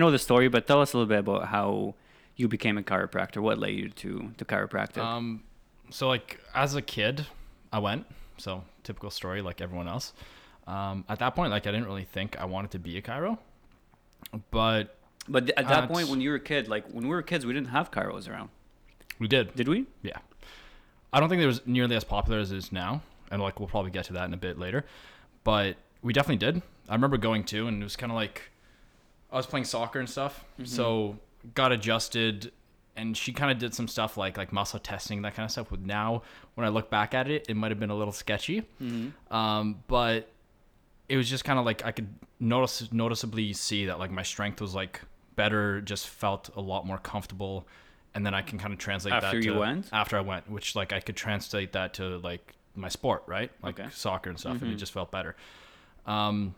know the story, but tell us a little bit about how you became a chiropractor. What led you to to chiropractic? Um, so like as a kid, I went. So typical story, like everyone else. Um, at that point, like I didn't really think I wanted to be a chiro, but but at that point, when you were a kid, like when we were kids, we didn't have chiros around, we did. did we? Yeah. I don't think it was nearly as popular as it is now, and like we'll probably get to that in a bit later. But we definitely did. I remember going to, and it was kind of like I was playing soccer and stuff, so got adjusted, and she kind of did some stuff like like muscle testing that kind of stuff. With now, when I look back at it, it might have been a little sketchy, um, but it was just kind of like I could notice noticeably see that like my strength was like better, just felt a lot more comfortable, and then I can kind of translate After that after you to- went? after I went, which like I could translate that to like my sport, right? Like Okay. Mm-hmm. soccer and stuff, and it just felt better. Um,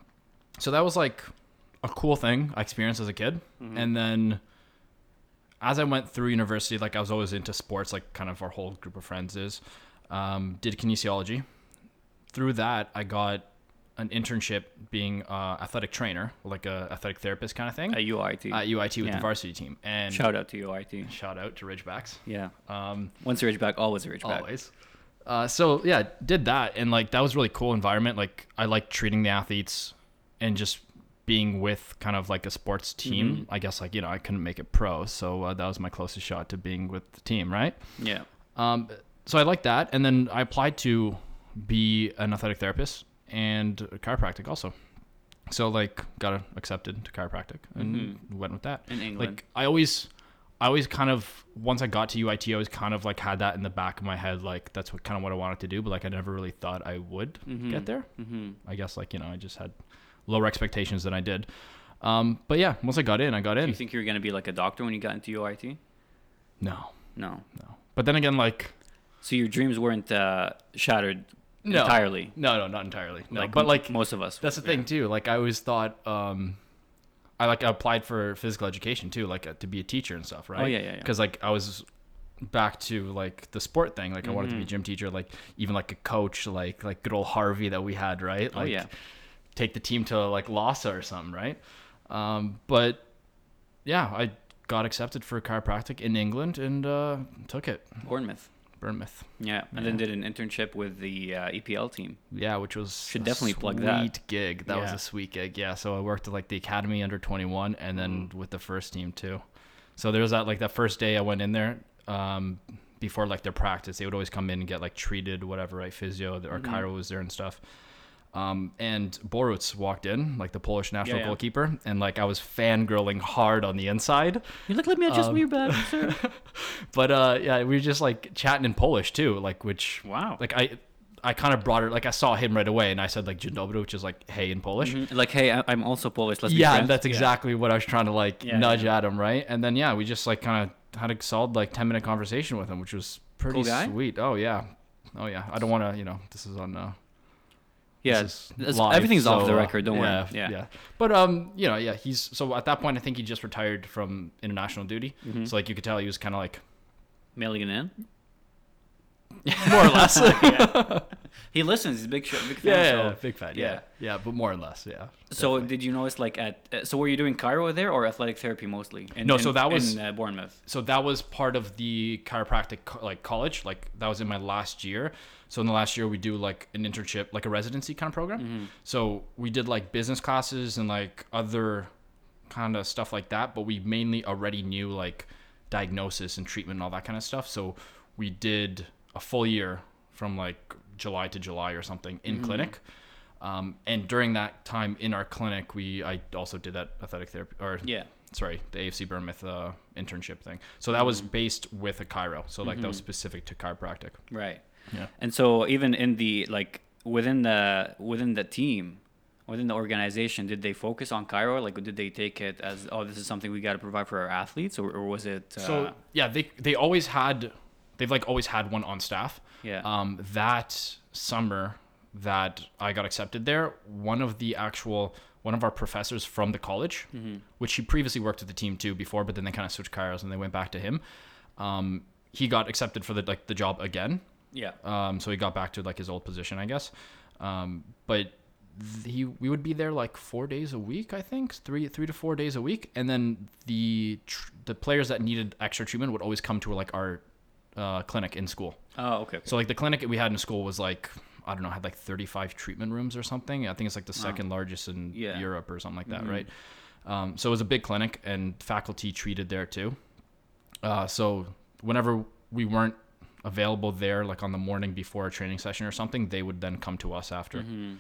so that was like a cool thing I experienced as a kid, Mm-hmm. and then as I went through university, like I was always into sports, like kind of our whole group of friends is. Um, did kinesiology. Through that, I got an internship being uh, athletic trainer, like a athletic therapist kind of thing At UIT. at UIT with Yeah. the varsity team. And Shout out to UIT. shout out to Ridgebacks. Yeah. Um, Once a Ridgeback, always a Ridgeback. always. Uh, so yeah, did that and like that was really cool environment. Like I like treating the athletes and just being with kind of like a sports team. I guess like you know I couldn't make it pro, so uh, that was my closest shot to being with the team, right? Yeah. Um, so I like that, and then I applied to be an athletic therapist and a chiropractic also. So like got accepted to chiropractic and went with that. In England. Like I always, I always kind of once I got to UIT, I always kind of like had that in the back of my head, like that's what kind of what I wanted to do, but like I never really thought I would get there. Mm-hmm. I guess like you know I just had lower expectations than I did. Um, but yeah, once I got in, I got Do in. you think you were gonna be like a doctor when you got into UIT? no, No. no. But then again, like So your dreams weren't uh, shattered No. entirely. no, no, not entirely. No, like but like most of us. That's the yeah. thing too. Like I always thought, um, I like applied for physical education too, like uh, to be a teacher and stuff, right? Oh, yeah, yeah, yeah. Because like I was back to like the sport thing. Like I wanted to Mm-hmm. be a gym teacher, like even like a coach, like like good old Harvey that we had, right? Oh, Like yeah. Take the team to like Lhasa or something, right? Um, but yeah, I got accepted for chiropractic in England and uh, took it. Bournemouth. Bournemouth. Yeah, and then did an internship with the uh, EPL team. Yeah, which was Should a definitely plug sweet that. gig. That was a sweet gig. Yeah, so I worked at like the academy under 21 and then Mm-hmm. with the first team too. So there was that like that first day I went in there um, before like their practice. They would always come in and get like treated, whatever, right? Physio or Mm-hmm. chiro was there and stuff. Um, and Boruc walked in, like the Polish national yeah. goalkeeper, and like I was fangirling hard on the inside. You look, let me adjust Um, your bag, sir. But uh, yeah, we were just like chatting in Polish too, like which Wow. like I I kind of brought it like I saw him right away and I said like dzień dobry, which is like hey in Polish. Mhm. Like, hey, I- I'm also Polish. Let's Yeah, that's exactly what I was trying to like Yeah, nudge yeah. at him, right? And then yeah, we just like kind of had a solid like ten minute conversation with him, which was pretty Cool sweet. Oh yeah, oh yeah. I don't want to, you know, this is on. Uh, Yeah, it's- live, everything's off the uh, record. Don't yeah, worry. Yeah. yeah. But um, you know, yeah, he's so at that point I think he just retired from international duty. Mm-hmm. So like you could tell he was kind of like Mailing it in. more or less. yeah. He listens. He's a big, sh- big fan. yeah, yeah, so, big fan. Yeah. yeah. yeah, but more or less, yeah. So did you notice like at uh, so were you doing chiro there or athletic therapy mostly? In, No, in- so that was- in uh, Bournemouth. so that was part of the chiropractic co- like college like that was in my last year so in the last year we do like an internship like a residency kind of program so we did like business classes and like other kind of stuff like that but we mainly already knew like diagnosis and treatment and all that kind of stuff so we did a full year from like july to july or something in clinic um, and during that time in our clinic we i also did that athletic therapy or Yeah. sorry, the AFC Bournemouth uh, internship thing. So that was based with a chiro. So like that was specific to chiropractic. Right. Yeah. And so even in the like within the within the team, within the organization, did they focus on chiro? Like did they take it as oh this is something we got to provide for our athletes, or, or was it? Uh, So yeah, they they always had they've like always had one on staff. Yeah. Um, that summer that I got accepted there, one of the actual one of our professors from the college, which he previously worked with the team too before, but then they kind of switched chiros and they went back to him. Um, he got accepted for the like the job again. yeah. Um, so he got back to like his old position, I guess. Um, but he we would be there like four days a week, I think, three three to four days a week, and then the tr- the players that needed extra treatment would always come to like our uh, clinic in school. Oh, okay. So like the clinic we had in school was like I don't know had like 35 treatment rooms or something. I think it's like the second largest in Yeah. Europe or something like that, Mhm. right? Um, so it was a big clinic and faculty treated there too. Uh, so whenever we weren't available there, like on the morning before a training session or something, they would then come to us after. Mhm.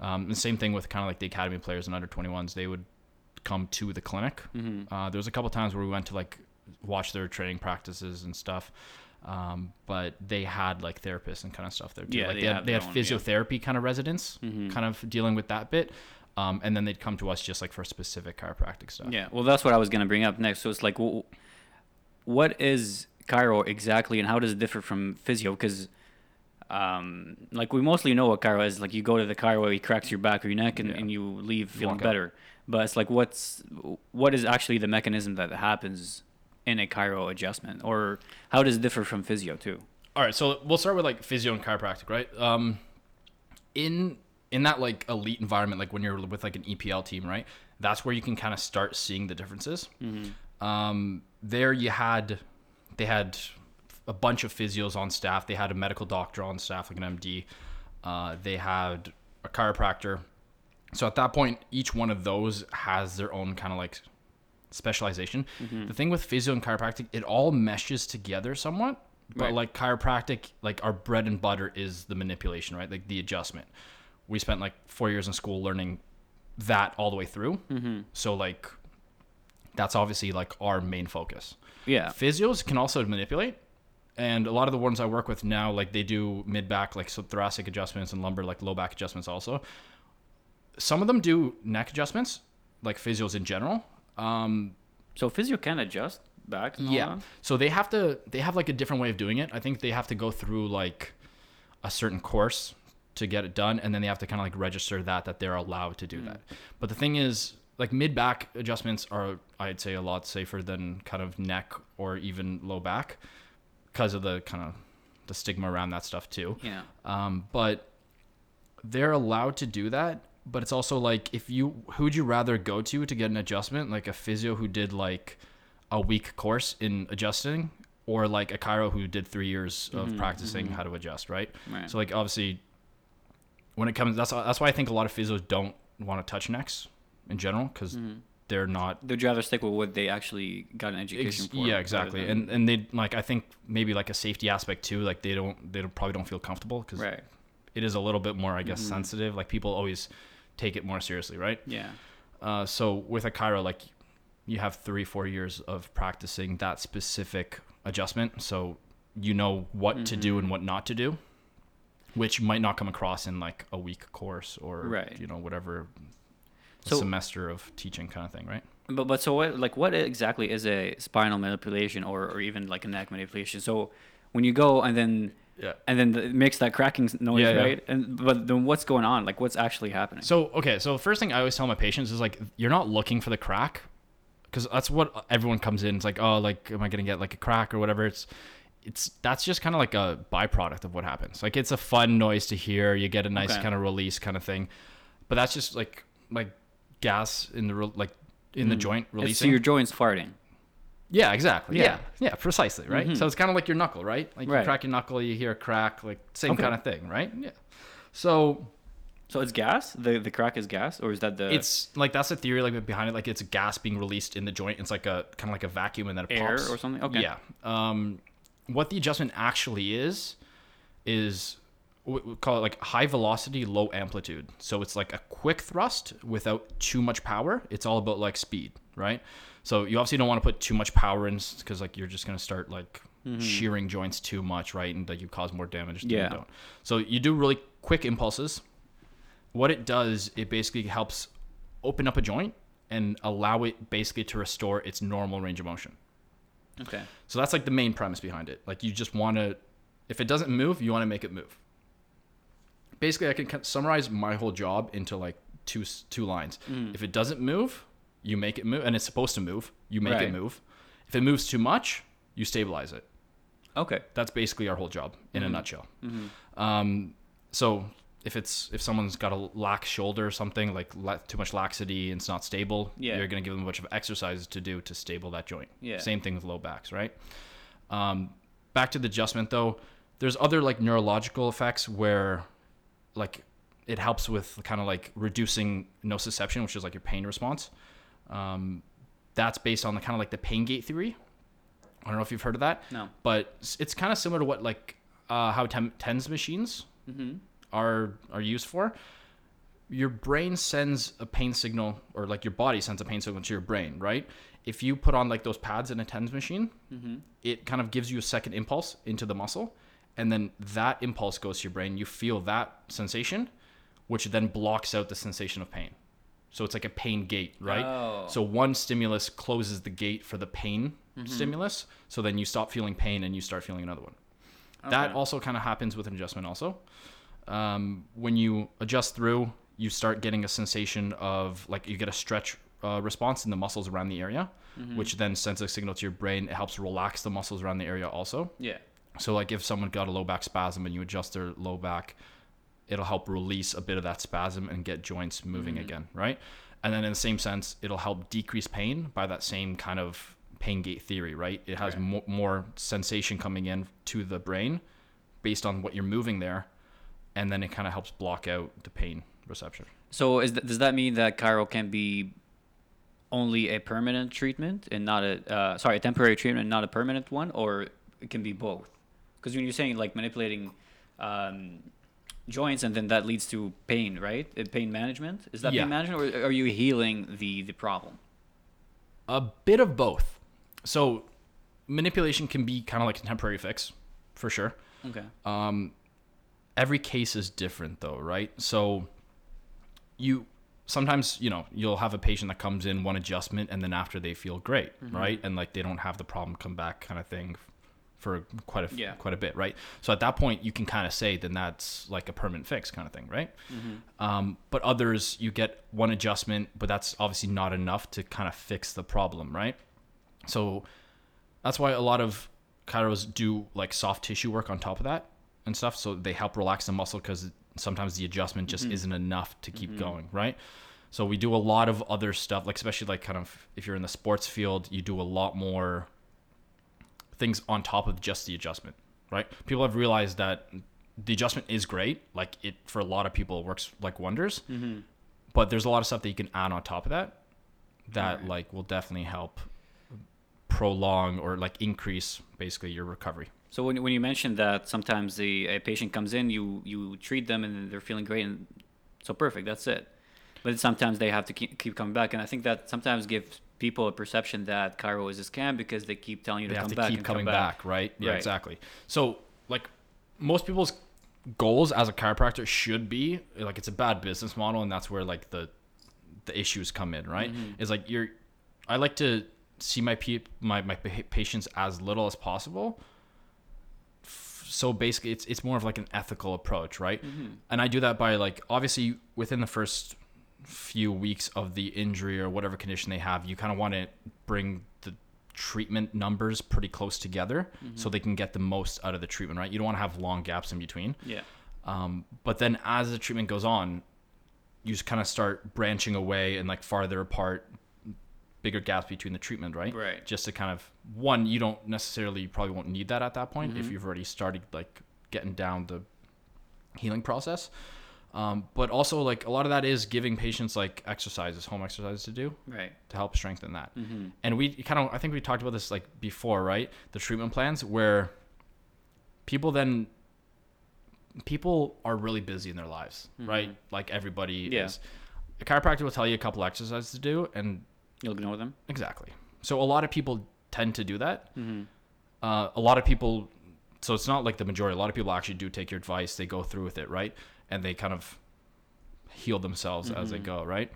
Um, the same thing with kind of like the academy players and under 21s. They would come to the clinic. Mhm. Uh, there was a couple times where we went to like watch their training practices and stuff. Um, but they had like therapists and kind of stuff there too. Yeah, like they they, had, they had own, yeah. physiotherapy kind of residents, Mhm. kind of dealing with that bit. Um, and then they'd come to us just like for specific chiropractic stuff. Yeah, well, that's what I was gonna bring up next. So it's like, wh- what is chiro exactly, and how does it differ from physio? Because, um, like we mostly know what chiro is. Like you go to the chiro, he cracks your back or your neck, and, Yeah. and you leave feeling walk better. But it's like, what's what is actually the mechanism that happens in a chiro adjustment, or how does it differ from physio too? All right, so we'll start with like physio and chiropractic, right? Um, in in that like elite environment, like when you're with like an EPL team, right? That's where you can kind of start seeing the differences. Um, there you had they had a bunch of physios on staff. They had a medical doctor on staff, like an MD. Uh, they had a chiropractor. So at that point, each one of those has their own kind of like specialization. The thing with physio and chiropractic, it all meshes together somewhat. But Right. like chiropractic, like our bread and butter is the manipulation, right? Like the adjustment. We spent like four years in school learning that all the way through. Mm-hmm. So like, that's obviously like our main focus. Yeah, Physios can also manipulate, and a lot of the ones I work with now, like they do mid back, like so thoracic adjustments and lumbar, like low back adjustments also. Some of them do neck adjustments, like physios in general. Um, so physio can adjust back. Yeah. So they have to they have like a different way of doing it. I think they have to go through like a certain course to get it done and then they have to kind of like register that that they're allowed to do that. But the thing is like mid back adjustments are I'd say a lot safer than kind of neck or even low back because of the kind of the stigma around that stuff too. yeah. Um, but they're allowed to do that. But it's also like if you who'd you rather go to to get an adjustment, like a physio who did like a week course in adjusting, or like a chiro who did three years of mm-hmm. practicing mm-hmm. how to adjust, right? Right. So like obviously, when it comes, that's that's why I think a lot of physios don't want to touch necks in general because mm-hmm. they're not They'd rather stick with what they actually got an education Ex- for. yeah, exactly. And and they like I think maybe like a safety aspect too. Like they don't they don't, probably don't feel comfortable because right. it is a little bit more I guess sensitive. Like people always take it more seriously, right? Yeah. Uh, so with a chiro, like you have three four years of practicing that specific adjustment, so you know what to do and what not to do, which might not come across in like a week course or Right. you know whatever So- semester of teaching kind of thing, right? But but so what like what exactly is a spinal manipulation or, or even like a neck manipulation? So when you go and then Yeah. and then the, it makes that cracking noise, Yeah, yeah. right? And but then what's going on? Like what's actually happening? So okay, so first thing I always tell my patients is like you're not looking for the crack, because that's what everyone comes in. It's like oh like am I gonna get like a crack or whatever? It's it's that's just kind of like a byproduct of what happens. Like it's a fun noise to hear. You get a nice Okay. kind of release kind of thing, but that's just like like gas in the re- like in the mm. joint It's- so your joints farting. Yeah, exactly. Yeah. Yeah, yeah, precisely. Right. So it's kind of like your knuckle, right? Like you crack your knuckle, you hear a crack, like same Okay. kind of thing, right? Yeah. So So it's gas. The the crack is gas, or is that the it's like that's the theory like behind it like it's gas being released in the joint it's like a kind of like a vacuum and then it Air pops or something? Okay. yeah um what the adjustment actually is is we call it like high velocity low amplitude so it's like a quick thrust without too much power it's all about like speed right so you obviously don't want to put too much power in because like you're just going to start like shearing joints too much right and like you cause more damage than Yeah. you don't so you do really quick impulses what it does, it basically helps open up a joint and allow it basically to restore its normal range of motion. okay. So that's like the main premise behind it. Like you just want to, if it doesn't move, you want to make it move. Basically, I can summarize my whole job into like two two lines. Mm. If it doesn't move, you make it move, and it's supposed to move. You make Right. it move. If it moves too much, you stabilize it. Okay. That's basically our whole job in Mm-hmm. a nutshell. Um, so if it's if someone's got a lax shoulder or something like la- too much laxity and it's not stable, Yeah. you're gonna give them a bunch of exercises to do to stable that joint. Yeah. Same thing with low backs, right? Um, back to the adjustment though, there's other like neurological effects where like it helps with kind of like reducing nociception, which is like your pain response. Um, that's based on the kind of like the pain gate theory. I don't know if you've heard of that, No. but it's- kind of similar to what like uh, how tem- tens machines Mm-hmm. are are used for. Your brain sends a pain signal, or like your body sends a pain signal to your brain, right? If you put on like those pads in a tens machine, Mm-hmm. it kind of gives you a second impulse into the muscle, and then that impulse goes to your brain. You feel that sensation, which then blocks out the sensation of pain. So it's like a pain gate, right? Oh. So one stimulus closes the gate for the pain Mm-hmm. stimulus, so then you stop feeling pain and you start feeling another one. That also kind of happens with an adjustment. Also, um, when you adjust through, you start getting a sensation of like you get a stretch uh, response in the muscles around the area, Mm-hmm. which then sends a signal to your brain. It helps relax the muscles around the area also. Yeah. So like if someone got a low back spasm and you adjust their low back, it'll help release a bit of that spasm and get joints moving Mm-hmm. again, right? And then in the same sense, it'll help decrease pain by that same kind of pain gate theory, right? It has Right. mo- more sensation coming in to the brain based on what you're moving there, and then it kind of helps block out the pain reception. So is th- does that mean that chiro can be only a permanent treatment and not a uh, sorry a temporary treatment, and not a permanent one, or it can be both? Because when you're saying like manipulating um, joints and then that leads to pain, right? Uh, Pain management is that Yeah. pain management, or are you healing the the problem? A bit of both. So manipulation can be kind of like a temporary fix, for sure. Okay. Um, every case is different though, right? So you sometimes you know you'll have a patient that comes in one adjustment and then after they feel great, right? And like they don't have the problem come back kind of thing for quite a Yeah. quite a bit, right? So at that point you can kind of say then that's like a permanent fix kind of thing, right? Mm-hmm. Um, but others you get one adjustment, but that's obviously not enough to kind of fix the problem, right? So that's why a lot of chiros do like soft tissue work on top of that and stuff. So they help relax the muscle because sometimes the adjustment just mm-hmm. isn't enough to keep mm-hmm. going, right? So we do a lot of other stuff, like especially like kind of if you're in the sports field, you do a lot more things on top of just the adjustment, right? People have realized that the adjustment is great, like it for a lot of people it works like wonders, mm-hmm. but there's a lot of stuff that you can add on top of that that Right. like will definitely help prolong or like increase basically your recovery. So when, when you mentioned that sometimes the a patient comes in, you you treat them and they're feeling great and so perfect, that's it. But sometimes they have to keep, keep coming back, and I think that sometimes gives people a perception that chiro is a scam because they keep telling you They to come to back keep and coming come back. back, right? Yeah, Right. exactly. So like most people's goals as a chiropractor should be like it's a bad business model and that's where like the the issues come in, right? Mm-hmm. Is like you're I like to see my pe- my my patients as little as possible. So basically it's it's more of like an ethical approach, right? Mm-hmm. And I do that by like obviously within the first few weeks of the injury or whatever condition they have, you kind of want to bring the treatment numbers pretty close together so they can get the most out of the treatment, right? You don't want to have long gaps in between. Yeah. Um, but then as the treatment goes on, you just kind of start branching away and like farther apart, bigger gaps between the treatment, right? Right. Just to kind of one, you don't necessarily, you probably won't need that at that point if you've already started like getting down the healing process. Um, but also like a lot of that is giving patients like exercises, home exercises to do Right. to help strengthen that. Mm-hmm. And we kind of, I think we talked about this like before, right? The treatment plans where people then, people are really busy in their lives, right? Like everybody Yeah. is. A chiropractor will tell you a couple exercises to do, and You'll ignore them. exactly. So a lot of people tend to do that. Mm-hmm. Uh, a lot of people, so it's not like the majority. A lot of people actually do take your advice. They go through with it, right? And they kind of heal themselves as they go, right?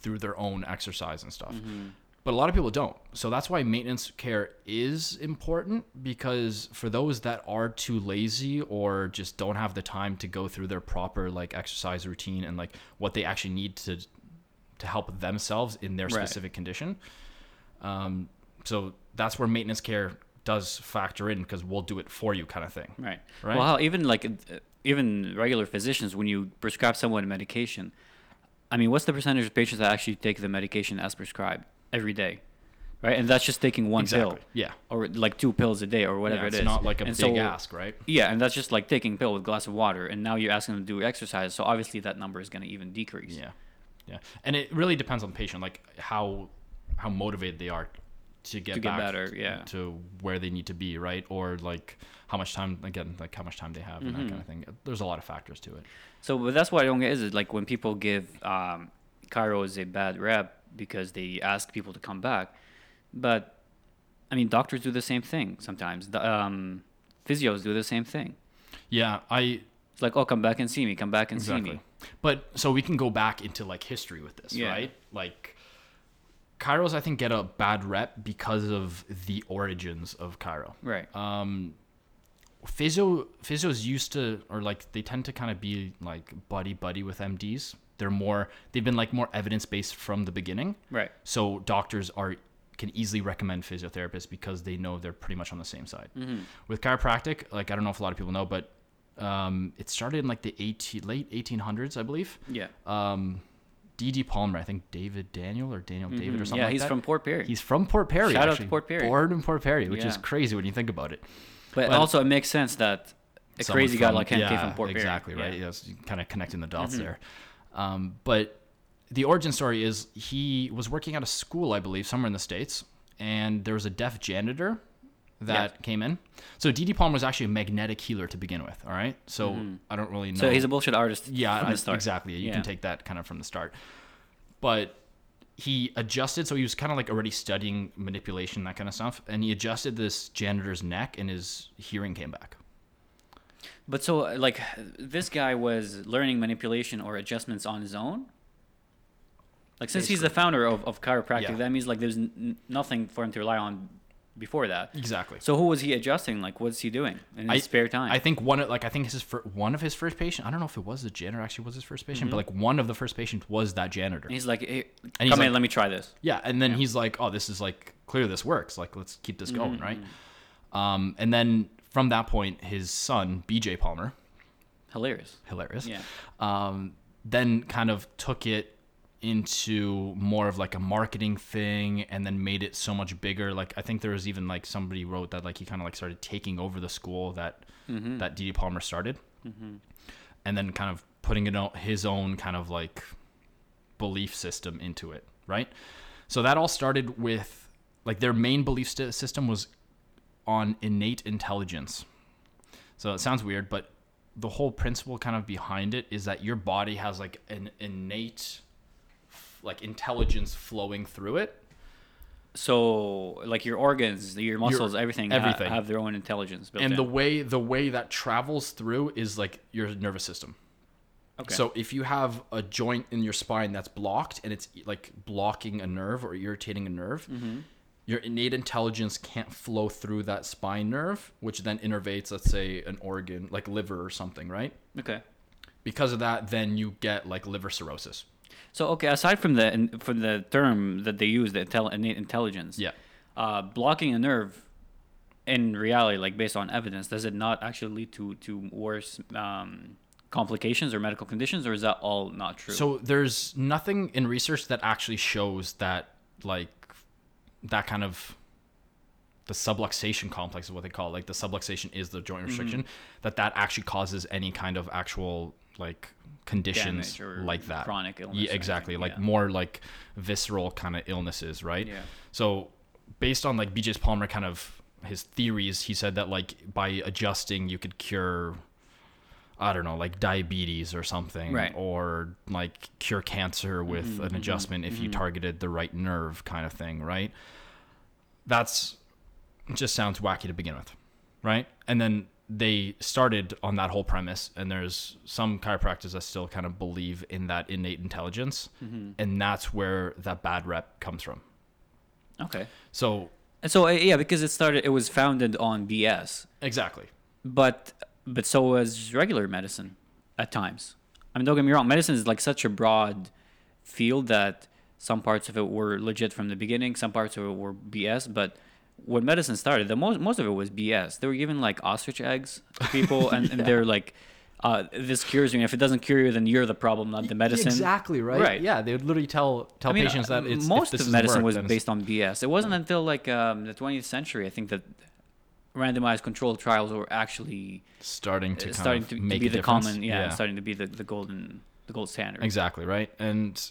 Through their own exercise and stuff. But a lot of people don't. So that's why maintenance care is important because for those that are too lazy or just don't have the time to go through their proper like exercise routine and like what they actually need to to help themselves in their Right. specific condition. Um, so that's where maintenance care does factor in because we'll do it for you kind of thing. Right. Right. Well, even like even regular physicians, when you prescribe someone medication, I mean, what's the percentage of patients that actually take the medication as prescribed every day, right? And that's just taking one Exactly. pill, Yeah. or like two pills a day, or whatever yeah, it it's not like a and big so, ask, right? Yeah, and that's just like taking a pill with a glass of water, and now you're asking them to do exercise. So obviously that number is going to even decrease. Yeah, yeah, and it really depends on the patient, like how how motivated they are to get To get back better, yeah. to where they need to be, right? Or like how much time again, like how much time they have and that Mm-hmm. kind of thing. There's a lot of factors to it. So, but that's what I don't get is it like when people give um, chiros a bad rep because they ask people to come back, but I mean doctors do the same thing sometimes. The, um, physios do the same thing. Yeah, I It's like, oh, come back and see me. Come back and see exactly. me. But so we can go back into like history with this, Yeah. right? Like Chiros, I think get a bad rep because of the origins of chiro. Right. um physio physios used to or like they tend to kind of be like buddy buddy with mds they're more they've been like more evidence based from the beginning right. so doctors are can easily recommend physiotherapists because they know they're pretty much on the same side Mm-hmm. with chiropractic like i don't know if a lot of people know but um it started in like the 18 late 1800s i believe Yeah. um dd palmer i think david daniel or daniel david or something Mm-hmm. yeah, like he's that. from Port Perry. he's from port perry Shout out to. Port Perry. born in port perry which is crazy when you think about it but well- also, it makes sense that a crazy guy like him came from Port Perry. exactly right. Yeah. Yes, kind of connecting the dots Mhm. there. Um, but the origin story is he was working at a school, I believe, somewhere in the states, and there was a deaf janitor that came in. So DD Palmer was actually a magnetic healer to begin with. All right, so I don't really know. Mm-hmm. So he's a bullshit artist. yeah, I- exactly. You Yeah. can take that kind of from the start, but he adjusted so he was kind of like already studying manipulation that kind of stuff and he adjusted this janitor's neck and his hearing came back But so, uh, like, this guy was learning manipulation or adjustments on his own. Like, since he's the founder of, of chiropractic, Yeah. that means like there's n- nothing for him to rely on before that. exactly So who was he adjusting? Like, what's he doing in his I- spare time? I think one of like I think his fir- one of his first patient. I don't know if it was the janitor actually was his first patient, but like one of the first patients was that janitor. and he's like, hey, And come he's in, like- let me try this. Yeah, and then he's like, "Oh, this is like clear. This works. Like, let's keep this going, right?" Mm-hmm. Um, and then from that point, his son B.J. Palmer, Hilarious. hilarious, Yeah. um, then kind of took it into more of like a marketing thing, and then made it so much bigger. Like, I think there was even like somebody wrote that like he kind of like started taking over the school that Mm-hmm. that D.D. Palmer started, and then kind of putting it on his own kind of like belief system into it, right? So that all started with like their main belief st- system was on innate intelligence. So it sounds weird, but the whole principle kind of behind it is that your body has like an innate like intelligence flowing through it. So, like your organs, your muscles, everything, ha- everything. have their own intelligence built and in. the way the way that travels through is like your nervous system. okay. So if you have a joint in your spine that's blocked and it's like blocking a nerve or irritating a nerve, Mm-hmm. your innate intelligence can't flow through that spine nerve, which then innervates, let's say, an organ like liver or something, right? okay. Because of that, then you get like liver cirrhosis. So, okay, aside from the from the term that they use, the intel- innate intelligence, Yeah. uh, blocking a nerve, in reality, like based on evidence, does it not actually lead to to worse um, complications or medical conditions, or is that all not true? So there's nothing in research that actually shows that like that kind of the subluxation complex is what they call it. like the subluxation is the joint restriction that that actually causes any kind of actual like conditions like that chronic illness yeah exactly like yeah. more like visceral kind of illnesses right Yeah. so based on like BJ Palmer kind of his theories he said that like by adjusting you could cure I don't know, like diabetes or something, Right. or like cure cancer with Mm-hmm, an adjustment if you targeted the right nerve, kind of thing, right? That's just sounds wacky to begin with, right? And then they started on that whole premise, and there's some chiropractors that still kind of believe in that innate intelligence, Mm-hmm. and that's where that bad rep comes from. okay, So and so uh, yeah, because it started, it was founded on BS, exactly, but but so was regular medicine at times. I mean, don't get me wrong, medicine is like such a broad field that some parts of it were legit from the beginning, some parts of it were BS, but when medicine started, the most most of it was BS. They were giving like ostrich eggs to people, and, and they're like, uh, "This cures you. And if it doesn't cure you, then you're the problem, not the medicine." Exactly right. Right. Yeah, they would literally tell tell I mean, patients that it's, most of medicine work, was based on BS. It wasn't until like um, the 20th century, I think, that randomized controlled trials were actually starting to uh, starting to, to be the difference. common, yeah, starting to be the, the golden the gold standard. Exactly right, and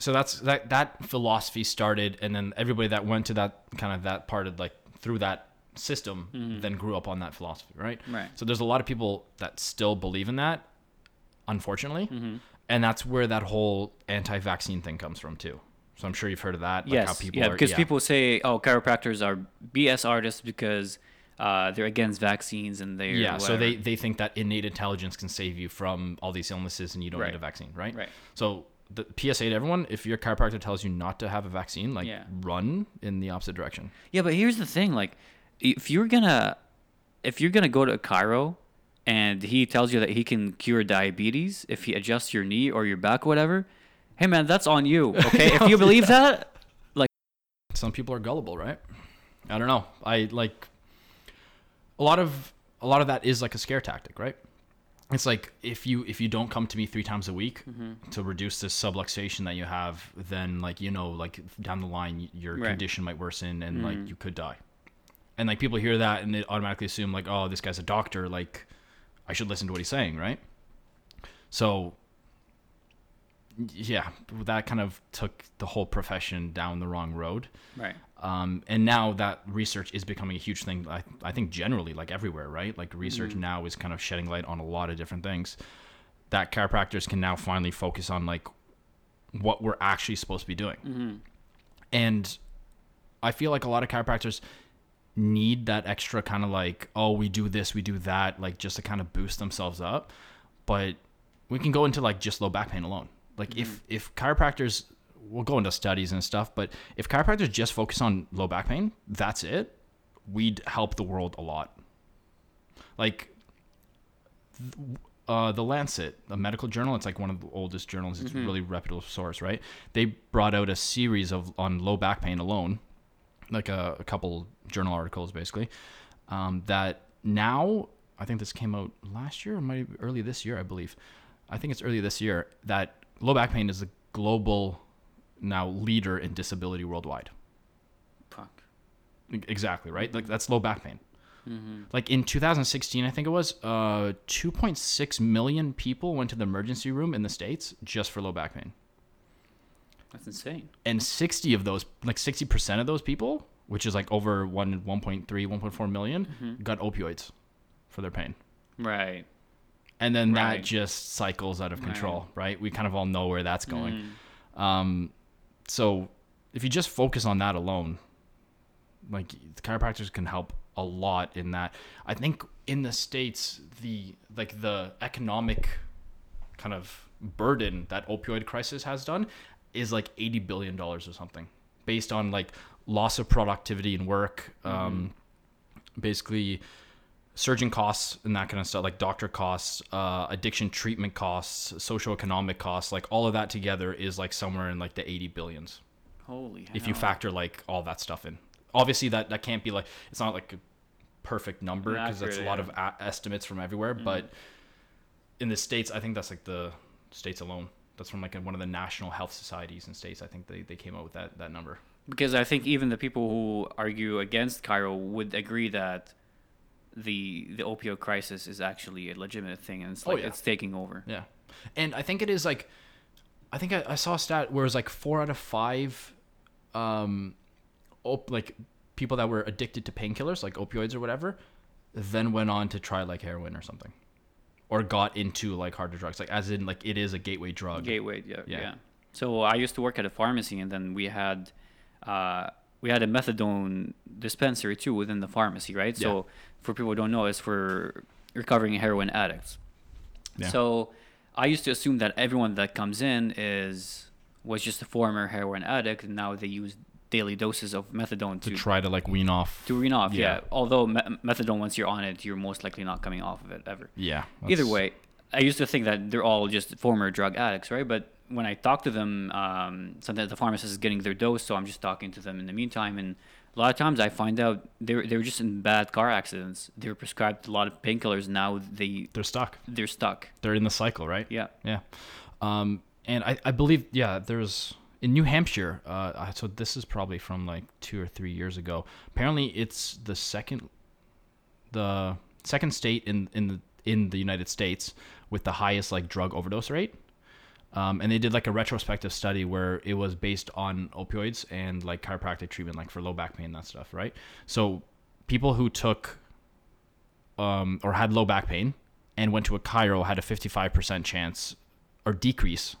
so that's that that philosophy started, and then everybody that went to that kind of that part of like through that system then grew up on that philosophy, right? Mm-hmm. Right. So there's a lot of people that still believe in that, unfortunately, Mm-hmm. and that's where that whole anti-vaccine thing comes from too. So I'm sure you've heard of that. Like yes, how people yeah, are, because people say, "Oh, chiropractors are BS artists because uh, they're against vaccines and they're yeah so they they think that innate intelligence can save you from all these illnesses and you don't Right. need a vaccine right Right. so the psa to everyone if your chiropractor tells you not to have a vaccine like Yeah. run in the opposite direction. Yeah, but here's the thing: like, if you're gonna, if you're gonna go to a chiro, and he tells you that he can cure diabetes if he adjusts your knee or your back, or whatever, hey man, that's on you. Okay, if you believe that, like, some people are gullible right? I don't know. I like a lot of a lot of that is like a scare tactic right it's like if you if you don't come to me three times a week Mm-hmm. to reduce this subluxation that you have then like you know like down the line your Right. condition might worsen and Mm-hmm. like you could die and like people hear that and they automatically assume like oh this guy's a doctor like i should listen to what he's saying right so yeah that kind of took the whole profession down the wrong road right, um, and now that research is becoming a huge thing I, I think generally like everywhere right? Like research mm-hmm. now is kind of shedding light on a lot of different things. That chiropractors can now finally focus on like what we're actually supposed to be doing. Mm-hmm. And i feel like a lot of chiropractors need that extra kind of like oh we do this we do that like just to kind of boost themselves up. But we can go into like just low back pain alone. Like if mm-hmm. if chiropractors we'll go into studies and stuff but if chiropractors just focus on low back pain that's it we'd help the world a lot like uh, the Lancet, a medical journal, it's like one of the oldest journals. It's a really reputable source, right? They brought out a series of on low back pain alone, like a, a couple journal articles, basically. Um, that now, I think this came out last year or might early this year, I believe. I think it's early this year that low back pain is a global now leader in disability worldwide. fuck, Exactly, right? Like that's low back pain. Like in 2016, I think it was, uh, 2.6 million people went to the emergency room in the states just for low back pain, that's insane. and 60 of those, like 60 percent of those people, which is like over one 1.3, 1.4 million, got opioids for their pain, Right, and then Right. that just cycles out of control, right? We kind of all know where that's going. Um, so if you just focus on that alone, like the chiropractors can help a lot in that. I think in the states, the like the economic kind of burden that opioid crisis has done is like eighty billion dollars or something, based on like loss of productivity in work, um, basically surgeon costs and that kind of stuff, like doctor costs, uh, addiction treatment costs, socioeconomic costs, like all of that together is like somewhere in like the 80 billions holy. if you factor like all that stuff in. Obviously, that that can't be like it's not like a perfect number because that's a lot of a- estimates from everywhere. But in the states, I think that's like the states alone. That's from like one of the national health societies in states. I think they, they came out with that that number. because I think even the people who argue against chiro would agree that the the opioid crisis is actually a legitimate thing and it's Oh, like yeah. it's taking over. Yeah, and I think it is like, I think I, I saw a stat where it was like four out of five, um, op- like people that were addicted to painkillers like opioids or whatever, then went on to try like heroin or something, or got into like harder drugs, like as in like it is a gateway drug. Gateway, yeah, Yeah. yeah. So I used to work at a pharmacy, and then we had uh, we had a methadone dispensary too within the pharmacy, right? So for people who don't know, it's for recovering heroin addicts. Yeah. So I used to assume that everyone that comes in is was just a former heroin addict, and now they use daily doses of methadone to to try to like wean off. to wean off. Yeah. Yeah. Although me- methadone, once you're on it, you're most likely not coming off of it ever. yeah. Either way, I used to think that they're all just former drug addicts, right? But when I talk to them, um, sometimes the pharmacist is getting their dose, so I'm just talking to them in the meantime, and A lot of times I find out they're they're just in bad car accidents. They're prescribed a lot of painkillers. Now they They're stuck. they're stuck. They're in the cycle, right? Yeah. Yeah. Um, and I, I believe, yeah, there's in New Hampshire. Uh, so this is probably from like two or three years ago. Apparently, it's the second, the second state in in the in the United States with the highest like drug overdose rate. Um, and they did like a retrospective study where it was based on opioids and like chiropractic treatment, like for low back pain, that stuff, right? So people who took um, or had low back pain and went to a chiro had a 55% chance or decrease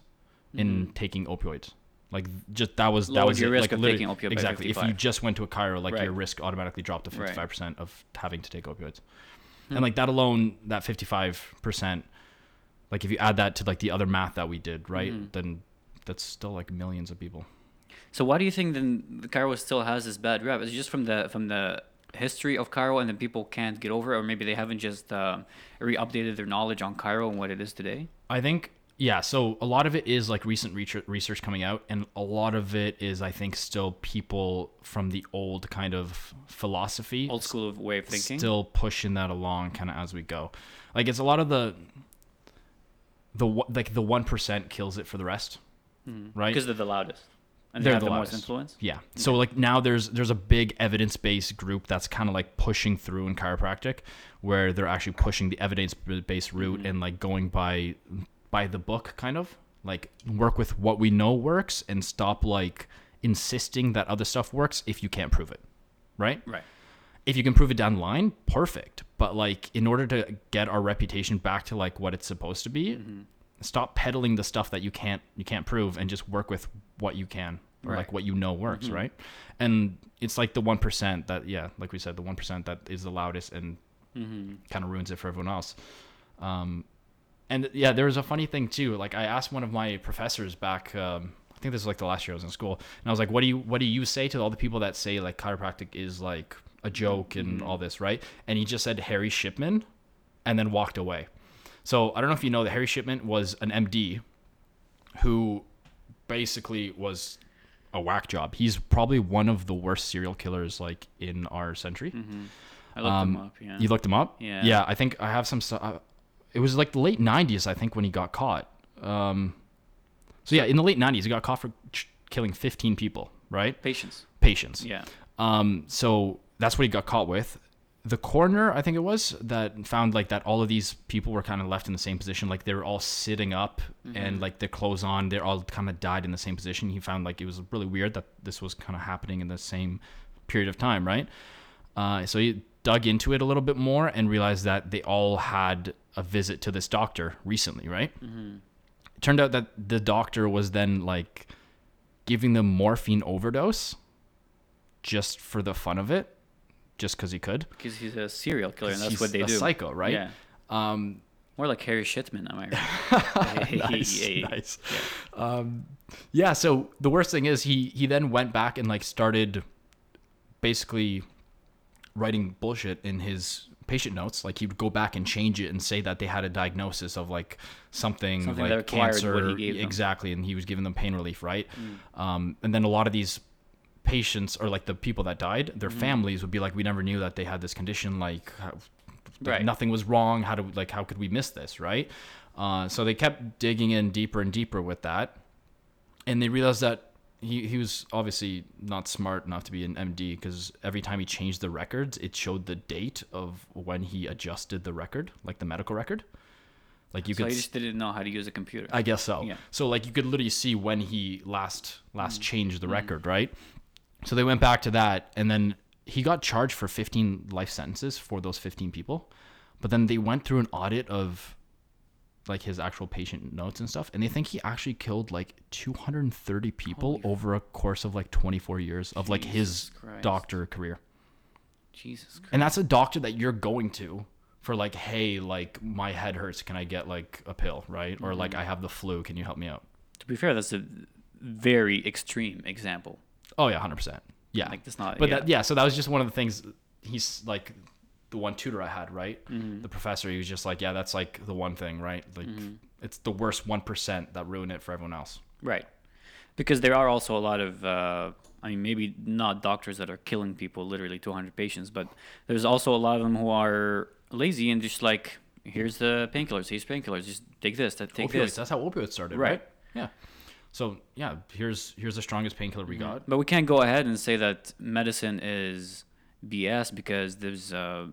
in taking opioids. Like just that was that was Mm-hmm. your it. risk like, of taking opioid by exactly. If you just went to a chiro, like Right. your risk automatically dropped to 55% of having to take opioids. Hmm. And like that alone, that 55%, like if you add that to like the other math that we did, right? Mm-hmm. Then that's still like millions of people. So why do you think then the chiro still has this bad rep? Is it just from the from the history of chiro and then people can't get over it, or maybe they haven't just um, re-updated their knowledge on chiro and what it is today? I think yeah. So a lot of it is like recent research research coming out, and a lot of it is I think still people from the old kind of philosophy, Old school way of thinking. still pushing that along kind of as we go. Like it's a lot of the the like the one percent kills it for the rest, hmm. right? because they're the loudest and They're they have the the, most influence. Yeah. So like now there's there's a big evidence based group that's kind of like pushing through in chiropractic, where they're actually pushing the evidence based route hmm. and like going by by the book kind of like work with what we know works and stop like insisting that other stuff works if you can't prove it, right? Right. If you can prove it down the line, perfect. But like in order to get our reputation back to like what it's supposed to be, Mm-hmm. stop peddling the stuff that you can't you can't prove and just work with what you can or like Right. Mm-hmm. what you know works, right? And it's like the one percent that yeah, like we said, the one percent that is the loudest and Mm-hmm. kind of ruins it for everyone else. Um, and yeah, there was a funny thing too. Like I asked one of my professors back. Um, I think this was like the last year I was in school, and I was like, "What do you what do you say to all the people that say like chiropractic is like a joke and all this, right?" And he just said Harry Shipman, and then walked away. So I don't know if you know that Harry Shipman was an MD, who basically was a whack job. He's probably one of the worst serial killers like in our century. I looked Um, them up. Yeah. You looked him up? Yeah. Yeah, I think I have some stuff. Uh, it was like the late '90s, I think, when he got caught. Um, so yeah, in the late '90s, he got caught for ch- killing 15 people, right? Patience. Patients. Yeah. Um, so that's what he got caught with. The coroner, I think it was, that found like that all of these people were kind of left in the same position, like they were all sitting up and like their clothes on. They're all kind of died in the same position. He found like it was really weird that this was kind of happening in the same period of time, right? Uh, so he dug into it a little bit more and realized that they all had a visit to this doctor recently, right? It turned out that the doctor was then like giving them morphine overdose just for the fun of it, just because he could. Because he's a serial killer, and that's what they a do. psycho, right? Yeah. Um, More like Harry Shitman, am I right? nice, Hey, nice. Um, yeah. So the worst thing is he he then went back and like started basically writing bullshit in his patient notes. Like he would go back and change it and say that they had a diagnosis of like something, Something like cancer, what he gave them. exactly, and he was giving them pain relief, right? Um, and then a lot of these patients or like the people that died, their families would be like, "We never knew that they had this condition. Like, how, Right. nothing was wrong. How do like how could we miss this, right?" Uh, so they kept digging in deeper and deeper with that, and they realized that he, he was obviously not smart enough to be an MD because every time he changed the records, it showed the date of when he adjusted the record, like the medical record. Like you so could he just didn't know how to use a computer. I guess so. Yeah. So like you could literally see when he last last Mm. changed the record, right? So they went back to that and then he got charged for 15 life sentences for those 15 people. But then they went through an audit of like his actual patient notes and stuff and they think he actually killed like 230 people Holy over a course of like 24 years of like his Christ. doctor career. Jesus Christ. And that's a doctor that you're going to for like, hey, like my head hurts, can I get like a pill, right? Or like Mm-hmm. I have the flu, can you help me out? To be fair, that's a very extreme example. Oh yeah, hundred percent. Yeah, Like that's not. but yeah. that yeah. So that was just one of the things. He's like the one tutor I had, right? Mm-hmm. The professor. He was just like, yeah, that's like the one thing, right? Like Mm-hmm. it's the worst one percent that ruin it for everyone else. Right. Because there are also a lot of, uh, I mean, maybe not doctors that are killing people, literally 200 patients, but there's also a lot of them who are lazy and just like, here's the painkillers, here's painkillers, just take this, take opioids. this. That's how opioids started, Right. right? Yeah. So yeah, here's here's the strongest painkiller we mm-hmm. got. But we can't go ahead and say that medicine is BS because there's a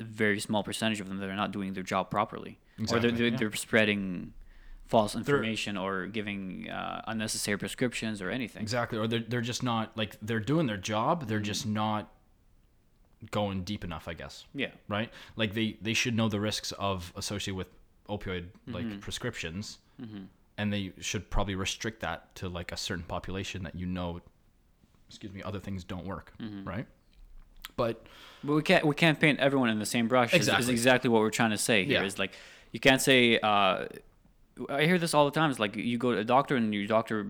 very small percentage of them that are not doing their job properly, or they're, they're, yeah. they're spreading false information or giving uh, unnecessary prescriptions or anything. Exactly. Or they're they're just not like they're doing their job. They're mm-hmm. just not going deep enough, I guess. Yeah. Right? Like they they should know the risks of associated with opioid like mm-hmm. prescriptions. And they should probably restrict that to like a certain population that you know excuse me, other things don't work, right? But But we can't we can't paint everyone in the same brush. Is, is Exactly. exactly what we're trying to say here. Yeah. Is like you can't say. Uh, I hear this all the time. It's like you go to a doctor and your doctor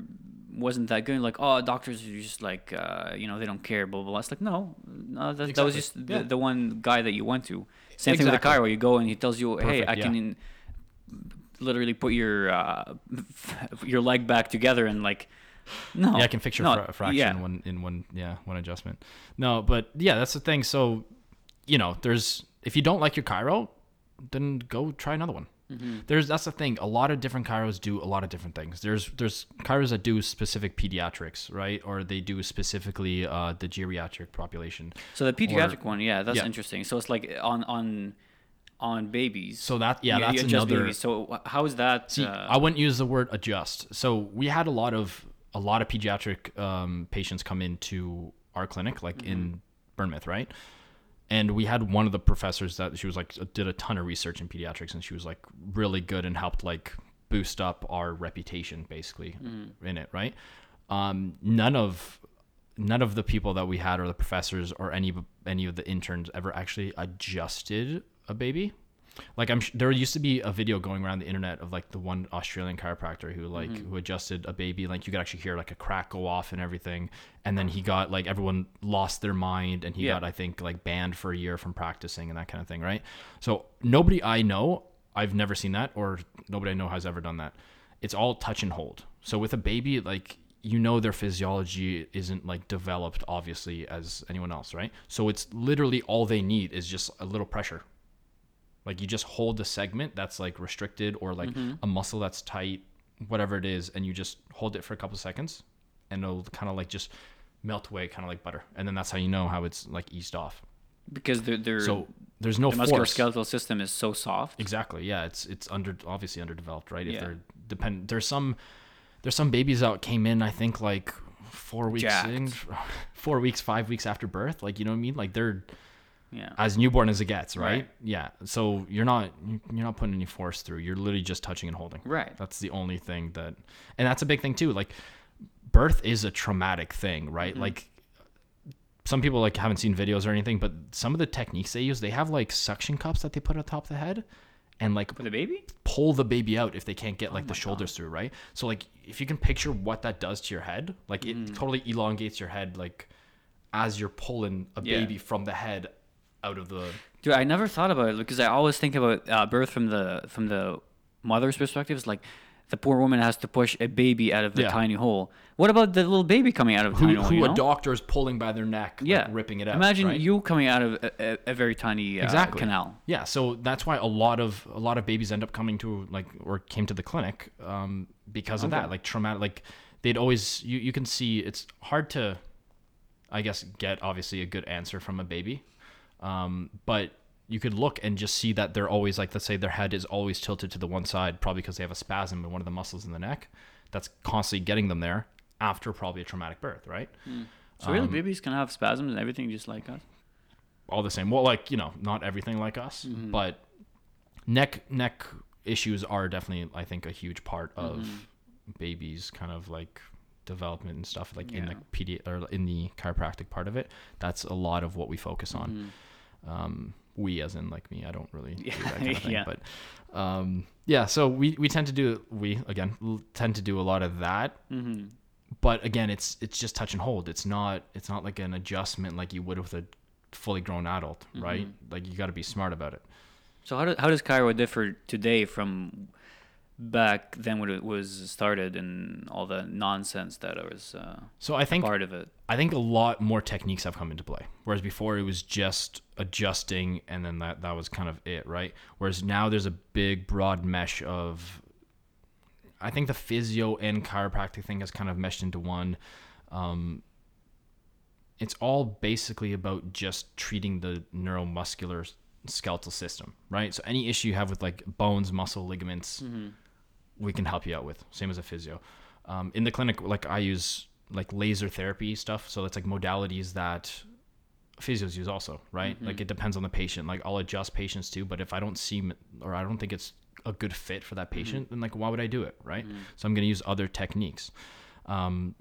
wasn't that good. Like oh, doctors are just like uh, you know they don't care. Blah blah. blah. It's like no, no that, that was just the, Yeah. the one guy that you went to. Same thing with the Exactly. chiro. You go and he tells you, hey, Perfect, I yeah. can literally put your uh, your leg back together and like no. yeah, I can fix your no, fra- fraction yeah. one in one yeah one adjustment. No, but yeah, that's the thing. So you know, there's if you don't like your chiro, then go try another one. Mm-hmm. There's that's the thing. A lot of different chiros do a lot of different things. There's there's chiros that do specific pediatrics, right? Or they do specifically uh, the geriatric population. So the pediatric one, yeah, that's Yeah. interesting. So it's like on on on babies. So that yeah, You- you that's adjust another. babies. So how is that? See, uh, I wouldn't use the word adjust. So we had a lot of a lot of pediatric um, patients come into our clinic, like in Bournemouth, right? And we had one of the professors that she was like did a ton of research in pediatrics, and she was like really good and helped like boost up our reputation basically in it, right? Um, none of none of the people that we had or the professors or any any of the interns ever actually adjusted a baby. Like i'm sh- there used to be a video going around the internet of like the one australian chiropractor who like Mm-hmm. who adjusted a baby like you could actually hear like a crack go off and everything. And then he got like everyone lost their mind and he Yeah. got i think like banned for a year from practicing and that kind of thing right? So nobody i know i've never seen that or nobody i know has ever done that. It's all touch and hold. So with a baby like you know their physiology isn't like developed obviously as anyone else right? So it's literally all they need is just a little pressure like you just hold the segment that's like restricted or like mm-hmm. a muscle that's tight, whatever it is, and you just hold it for a couple seconds and it'll kind of like just melt away, kind of like butter. And then that's how you know how it's like eased off. because they're, they're So there's no the force. musculoskeletal system is so soft. Exactly. Yeah, it's it's under obviously underdeveloped, right? If Yeah. they're depend there's some there's some babies that came in I think like 4 weeks Jacked. in 4 weeks, 5 weeks after birth, like you know what I mean? Like they're Yeah. as newborn as it gets, right? Right. Yeah. So you're not you're not putting any force through. You're literally just touching and holding. Right. That's the only thing that, and that's a big thing too. Like, birth is a traumatic thing, right? Mm-hmm. Like, some people like haven't seen videos or anything, but some of the techniques they use, they have like suction cups that they put on top of the head, and like For the baby? pull the baby out if they can't Oh get like the shoulders through, right? So like if you can picture what that does to your head, like it Mm. totally elongates your head, like as you're pulling a Yeah. baby from the head out of the Dude, I never thought about it because I always think about uh, birth from the from the mother's perspective. It's like the poor woman has to push a baby out of the Yeah. tiny hole. What about the little baby coming out of the who, tiny hole? who a know? doctor is pulling by their neck, like, yeah, ripping it out. Imagine right? you coming out of a, a, a very tiny uh, exactly canal. Yeah, so that's why a lot of a lot of babies end up coming to like or came to the clinic um, because of Okay. that, like traumatic. Like they'd always you you can see it's hard to, I guess, get obviously a good answer from a baby, um, but you could look and just see that they're always like let's say their head is always tilted to the one side, probably because they have a spasm in one of the muscles in the neck that's constantly getting them there after probably a traumatic birth, right? Hmm. So really, um, babies can have spasms and everything just like us. all the same. Well, like you know, not everything like us, mm-hmm. but neck neck issues are definitely, I think, a huge part of mm-hmm. babies' kind of like development and stuff. Like in the Yeah. pedi- or in the chiropractic part of it, that's a lot of what we focus on. Mm-hmm. Um, we, as in like me, I don't really do that kind of thing, Yeah. but um, yeah. So we we tend to do we again tend to do a lot of that Mm-hmm. but again it's it's just touch and hold it's not it's not like an adjustment like you would with a fully grown adult right like you got to be smart about it So how, do, how does chiro differ today from back then when it was started and all the nonsense that was uh, So I think part of it. I think a lot more techniques have come into play. Whereas before it was just adjusting and then that, that was kind of it, right? Whereas now there's a big broad mesh of I think the physio and chiropractic thing has kind of meshed into one. Um, it's all basically about just treating the neuromuscular skeletal system, right? So any issue you have with like bones, muscle, ligaments, we can help you out with. Same as a physio. Um, in the clinic, like I use like laser therapy stuff. So it's like modalities that physios use also, right? Like it depends on the patient. Like I'll adjust patients too, but if I don't see or I don't think it's a good fit for that patient, then like why would I do it, right? So I'm going to use other techniques. Um,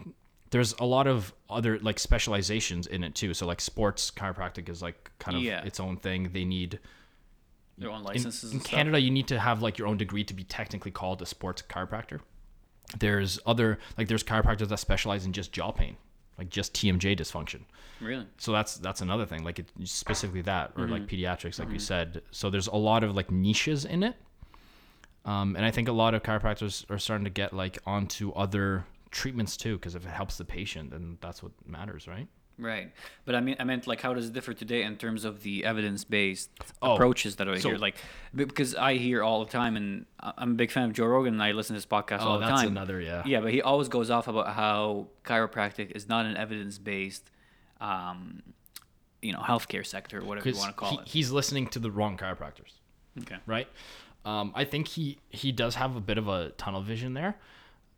there's a lot of other like specializations in it too. So like sports chiropractic is like kind of Yeah. its own thing. They need Their own in, licenses in stuff. Canada, you need to have like your own degree to be technically called a sports chiropractor. There's other like there's chiropractors that specialize in just jaw pain, like just TMJ dysfunction. Really? So that's that's another thing, like it, specifically that, or like Mm-hmm. pediatrics, like you said. So there's a lot of like niches in it, um, and I think a lot of chiropractors are starting to get like onto other treatments too, because if it helps the patient, then that's what matters, right? Right. But I mean, I meant like, how does it differ today in terms of the evidence-based Oh, approaches that I so- hear? Like, because I hear all the time, and I'm a big fan of Joe Rogan, and I listen to his podcast all the Oh, that's time. another yeah. Yeah, but he always goes off about how chiropractic is not an evidence-based, um, you know, healthcare sector, or whatever you want to call he, it. he's listening to the wrong chiropractors. Okay. right? Um, I think he he does have a bit of a tunnel vision there.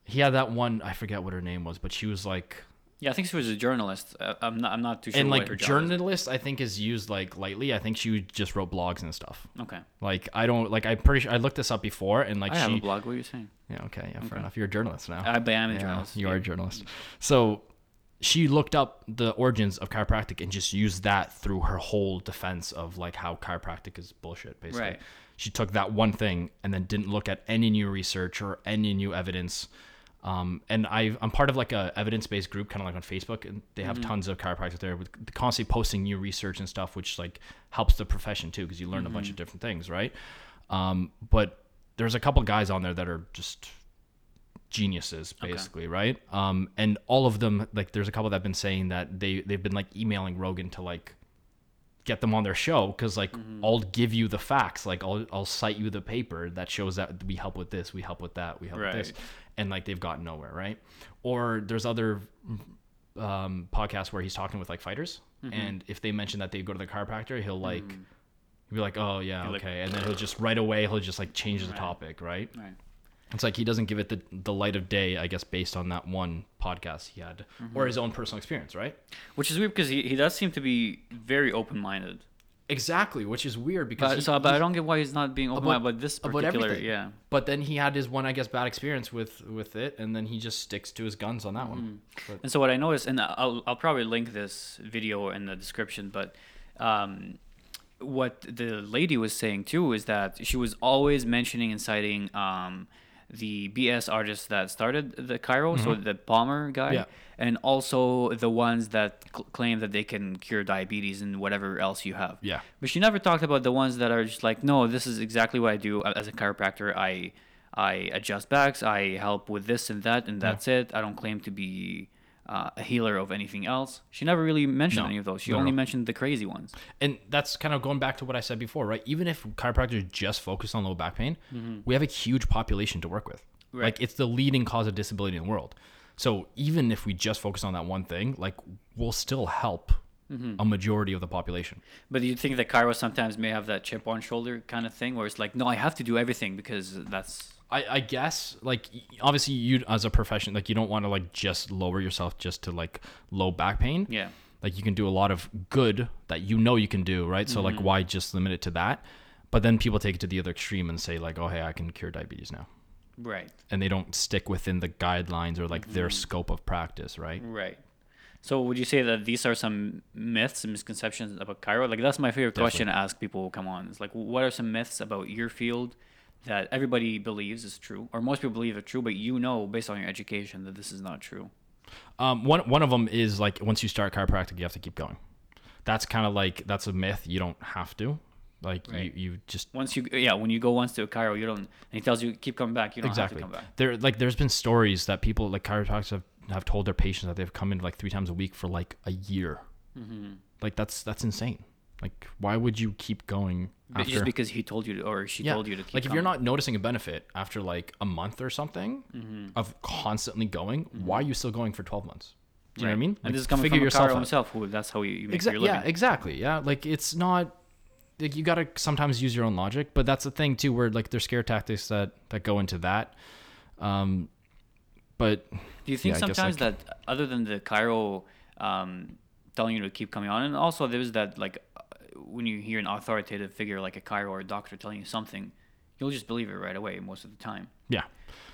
He had that one I forget what her name was, but she was like Yeah, I think she was a journalist. Uh, I'm not. I'm not too sure. and like her job is. journalist I think is used like lightly. I think she just wrote blogs and stuff. Okay. Like I don't like I'm pretty sure I looked this up before and like I have she a blog. What are you saying? yeah okay yeah fair enough you're a journalist now. I, I am a Yeah, journalist. You are a journalist. So she looked up the origins of chiropractic and just used that through her whole defense of like how chiropractic is bullshit, basically. Right. She took that one thing and then didn't look at any new research or any new evidence. Um, and I, I'm part of like a evidence-based group, kind of like on Facebook, and they have tons of chiropractors there with constantly posting new research and stuff, which like helps the profession too, because you learn a bunch of different things, right? Um, but there's a couple guys on there that are just geniuses basically right? Um and all of them like there's a couple that have been saying that they they've been like emailing rogan to like get them on their show because like i'll give you the facts like I'll, I'll cite you the paper that shows that we help with this we help with that we help with this. Right. And like they've gotten nowhere right or there's other um podcasts where he's talking with like fighters mm-hmm. and if they mention that they go to the chiropractor he'll like mm. he'll be like oh yeah like- okay and then he'll just right away he'll just like change the Right. topic right Right. it's like he doesn't give it the, the light of day, I guess, based on that one podcast he had or mm-hmm. his own personal experience, right? Which is weird because he, he does seem to be very open-minded. Exactly, which is weird because But he- so, but I don't get why he's not being open About- about, about this about particular. everything. Yeah. But then he had his one, I guess, bad experience with with it, and then he just sticks to his guns on that one. But, And so what I noticed, and I'll I'll probably link this video in the description, but um, what the lady was saying too is that she was always mentioning and citing um, the BS artists that started the chiro, so the Palmer guy, Mm-hmm. Yeah. and also the ones that cl- claim that they can cure diabetes and whatever else you have. Yeah. But she never talked about the ones that are just like, no, this is exactly what I do as a chiropractor. I I adjust backs. I help with this and that, and that's it. I don't claim to be uh, a healer of anything else. She never really mentioned No. any of those. She No, only no. mentioned the crazy ones. and that's kind of going back to what I said before, right? Even if chiropractors just focus on low back pain, we have a huge population to work with. Right. Like it's the leading cause of disability in the world. So even if we just focus on that one thing, like we'll still help a majority of the population. But do you think that chiro sometimes may have that chip on shoulder kind of thing, where it's like, no, I have to do everything because that's I, I guess like obviously you as a profession like you don't want to like just lower yourself just to like low back pain. yeah, Like you can do a lot of good that you know you can do, right? So like mm-hmm. why just limit it to that? But then people take it to the other extreme and say like, "Oh, hey, I can cure diabetes now." right, And they don't stick within the guidelines or like their mm-hmm. scope of practice, right? right. So would you say that these are some myths and misconceptions about chiro? Like that's my favorite question to ask people who come on. It's like, what are some myths about your field that everybody believes is true, or most people believe are true, but you know based on your education that this is not true? Um, one one of them is like once you start chiropractic, you have to keep going. That's kind of like that's a myth. You don't have to. Like Right. you, you just Once you yeah, when you go once to a chiro, you don't. And he tells you keep coming back. You don't exactly. have to come back. There, like, there's been stories that people like chiropractors have, have told their patients that they've come in like three times a week for like a year. Mm-hmm. Like that's that's insane. Like, why would you keep going after? just because he told you to, or she yeah, told you to keep. like if you're not noticing a benefit after like a month or something Mm-hmm. of constantly going, why are you still going for 12 months? Do you know what I Right. mean? And Like, this is coming figure from yourself himself, who that's how you, you make Exactly. your living. Yeah, exactly. Yeah, like it's not like you gotta sometimes use your own logic, but that's the thing too, where like there's scare tactics that that go into that. Um, but Do you think Yeah, sometimes that other than the chiro um, telling you to keep coming on, and also there's that like when you hear an authoritative figure like a chiro or a doctor telling you something, you'll just believe it right away most of the time. yeah,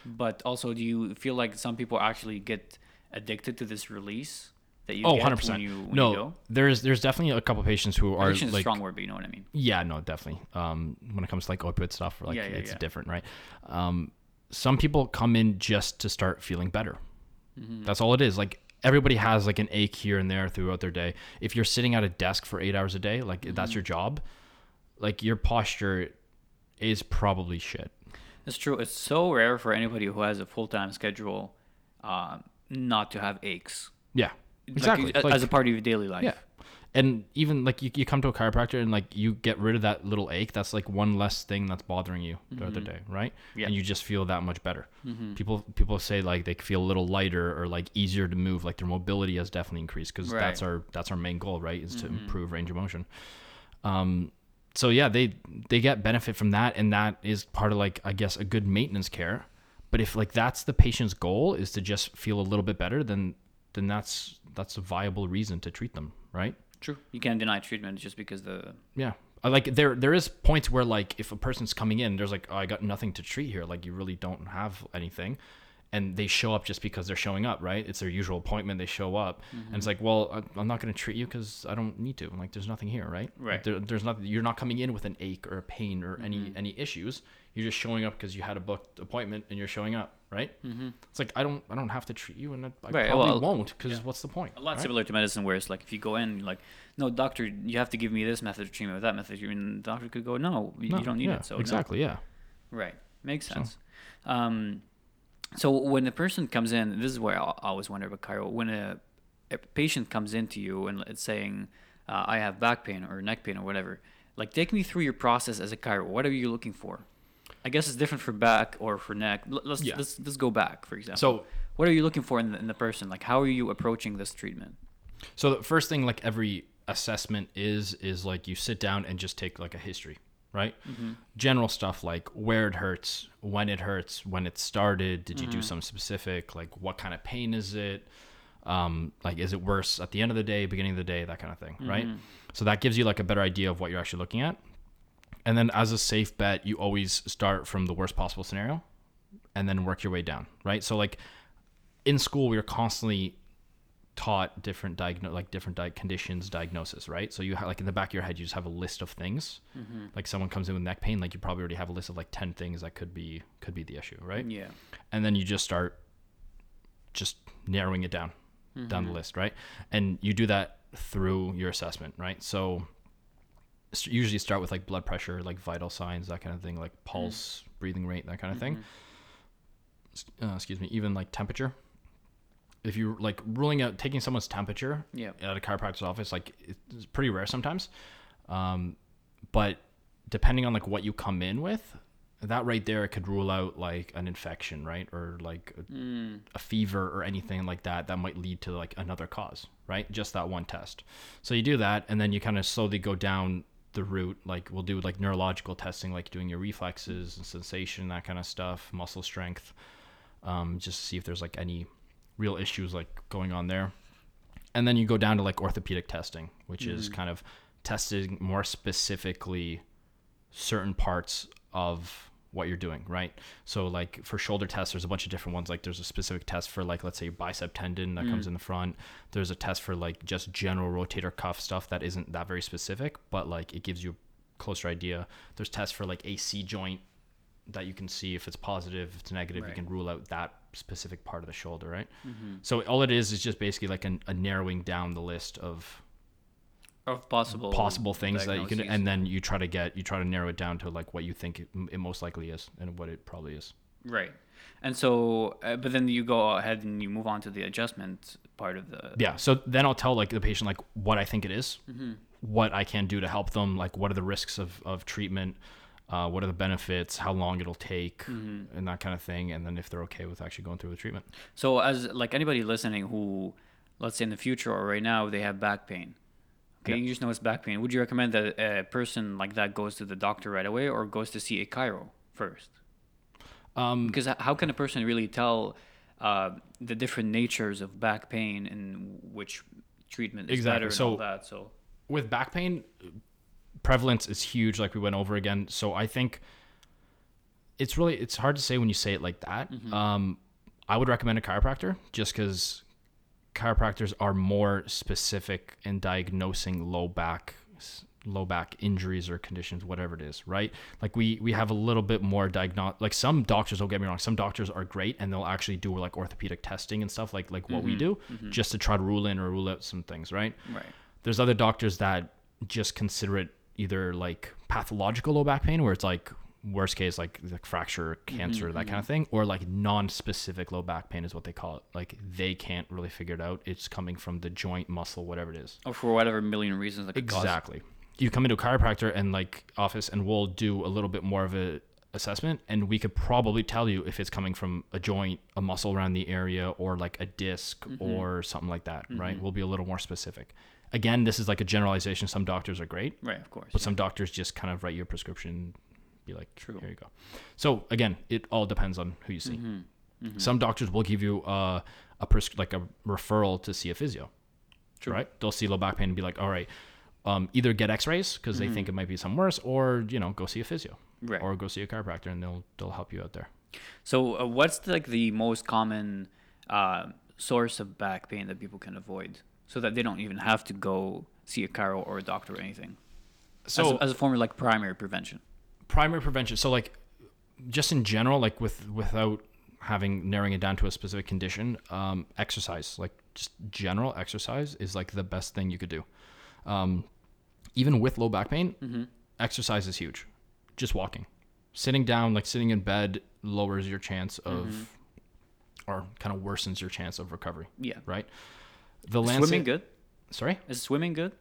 But also, do you feel like some people actually get addicted to this release that you oh, get 100 when you when No, there's there's definitely a couple patients who are Addiction a like strong word, but you know what I mean. Yeah, no, definitely. Um, when it comes to like opioid stuff, like Yeah, yeah, it's yeah. different, right? Um, some people come in just to start feeling better. Mm-hmm. That's all it is. Like everybody has like an ache here and there throughout their day. If you're sitting at a desk for eight hours a day, like Mm-hmm. that's your job, like your posture is probably shit. It's true. It's so rare for anybody who has a full time schedule uh, not to have aches. Yeah, exactly. a- Like- as a part of your daily life. Yeah. And even like you, you come to a chiropractor and like you get rid of that little ache. That's like one less thing that's bothering you throughout the day, right? Mm-hmm. Yeah. And you just feel that much better. Mm-hmm. People people say like they feel a little lighter or like easier to move. Like their mobility has definitely increased because that's our that's our main goal, right? Is to Mhm. improve range of motion. Um, so yeah, they they get benefit from that, and that is part of like I guess a good maintenance care. But if like that's the patient's goal is to just feel a little bit better, then then that's that's a viable reason to treat them, right? True. You can't deny treatment just because the Yeah. I like there there is points where like if a person's coming in, there's like, oh, I got nothing to treat here. Like you really don't have anything. And they show up just because they're showing up, right? It's their usual appointment. They show up, and Mm-hmm. it's like, well, I'm not going to treat you because I don't need to. I'm Like, there's nothing here, right? Like, Right. there, there's nothing. You're not coming in with an ache or a pain or any Mm-hmm. any issues. You're just showing up because you had a booked appointment and you're showing up, right? mm-hmm. It's like I don't I don't have to treat you, and I, I Right, probably well, won't because yeah. what's the point? a lot right? similar to medicine, where it's like if you go in, like, no, doctor, you have to give me this method of treatment with that method. of treatment." the doctor could go, no, you, No, you don't need yeah, it. So no." exactly, yeah. Right. Makes So- sense. Um, so when a person comes in, this is where I always wonder about chiro. When a, a patient comes into you and it's saying, uh, "I have back pain or neck pain or whatever," like take me through your process as a chiro. What are you looking for? I guess it's different for back or for neck. Let's Yeah. let's, let's go back, for example. So what are you looking for in the, in the person? Like, how are you approaching this treatment? So the first thing like every assessment is is like you sit down and just take like a history, right? Mm-hmm. General stuff like where it hurts, when it hurts, when it started, did you do mm-hmm. some specific like what kind of pain is it? Um, like is it worse at the end of the day, beginning of the day, that kind of thing, right? Mm-hmm. So that gives you like a better idea of what you're actually looking at. And then as a safe bet, you always start from the worst possible scenario and then work your way down, right? So like in school we are constantly taught different diagno- like different di- conditions diagnosis right? So you have like in the back of your head you just have a list of things. Mm-hmm. Like someone comes in with neck pain like you probably already have a list of like 10 things that could be could be the issue right? Yeah. and then you just start just narrowing it down down the mm-hmm. list right? And you do that through your assessment right? So usually start with like blood pressure like vital signs that kind of thing like pulse breathing rate that kind of thing uh, excuse me even like temperature. If you like ruling out taking someone's temperature Yeah. at a chiropractor's office like it's pretty rare sometimes. Um, but depending on like what you come in with that right there could rule out like an infection right? Or like a, Mm. a fever or anything like that that might lead to like another cause right? Just that one test. So you do that and then you kind of slowly go down the route like we'll do like neurological testing like doing your reflexes and sensation that kind of stuff muscle strength um, just to see if there's like any real issues like going on there. And then you go down to like orthopedic testing which is kind of testing more specifically certain parts of what you're doing, right? So like for shoulder tests, there's a bunch of different ones. Like there's a specific test for like let's say bicep tendon that comes mm. in the front. There's a test for like just general rotator cuff stuff that isn't that very specific, but like it gives you a closer idea. There's tests for like AC joint that you can see if it's positive, if it's negative, Right. you can rule out that specific part of the shoulder, right? Mm-hmm. So all it is is just basically like an, a narrowing down the list of of possible possible things that you can, and then you try to get you try to narrow it down to like what you think it, it most likely is and what it probably is. right. And so, uh, but then you go ahead and you move on to the adjustment part of the. Yeah. So then I'll tell like the patient like what I think it is, Mm-hmm. what I can do to help them, like what are the risks of of treatment, uh, what are the benefits, how long it'll take, Mm-hmm. and that kind of thing, and then if they're okay with actually going through the treatment. So, as like anybody listening who, let's say in the future or right now, they have back pain. Okay, you just know it's back pain. Would you recommend that a person like that goes to the doctor right away or goes to see a chiro first? Um, Because how can a person really tell uh, the different natures of back pain and which treatment is Exactly. better and So- all that? So, with back pain, prevalence is huge, like we went over again. So I think it's really it's hard to say when you say it like that. Mm-hmm. Um, I would recommend a chiropractor just because chiropractors are more specific in diagnosing low back low back injuries or conditions whatever it is right? Like we we have a little bit more diagno like some doctors don't get me wrong some doctors are great and they'll actually do like orthopedic testing and stuff like like what we mm-hmm. do mm-hmm. just to try to rule in or rule out some things right? Right. there's other doctors that just consider it either like pathological low back pain where it's like worst case like, like fracture mm-hmm, cancer that kind of mm-hmm. thing or like non-specific low back pain is what they call it. Like they can't really figure it out. It's coming from the joint muscle whatever it is. Or for whatever million reasons that could cause exactly. You come into a chiropractor and like office and we'll do a little bit more of a assessment and we could probably tell you if it's coming from a joint a muscle around the area or like a disk mm-hmm. or something like that right? We'll be a little more specific. Again this is like a generalization. Some doctors are great Right, of course. but some doctors just kind of write you a prescription be like True. here you go so again it all depends on who you see Mm-hmm. some doctors will give you uh, a pres- like a referral to see a physio True. right they'll see low back pain and be like all right um, either get x-rays because they think it might be something worse or you know go see a physio Mm-hmm. Right. or go see a chiropractor and they'll they'll help you out there So, uh, what's like the most common uh, source of back pain that people can avoid, so that they don't even have to go see a chiro or a doctor or anything? so as, as a form of like primary prevention. Primary prevention so like just in general like with without having narrowing it down to a specific condition um, exercise like just general exercise is like the best thing you could do. Um, even with low back pain exercise is huge. Just walking. Sitting down like sitting in bed lowers your chance of or kind of worsens your chance of recovery Yeah. right? The Is Lancet, swimming good? sorry? Is swimming good?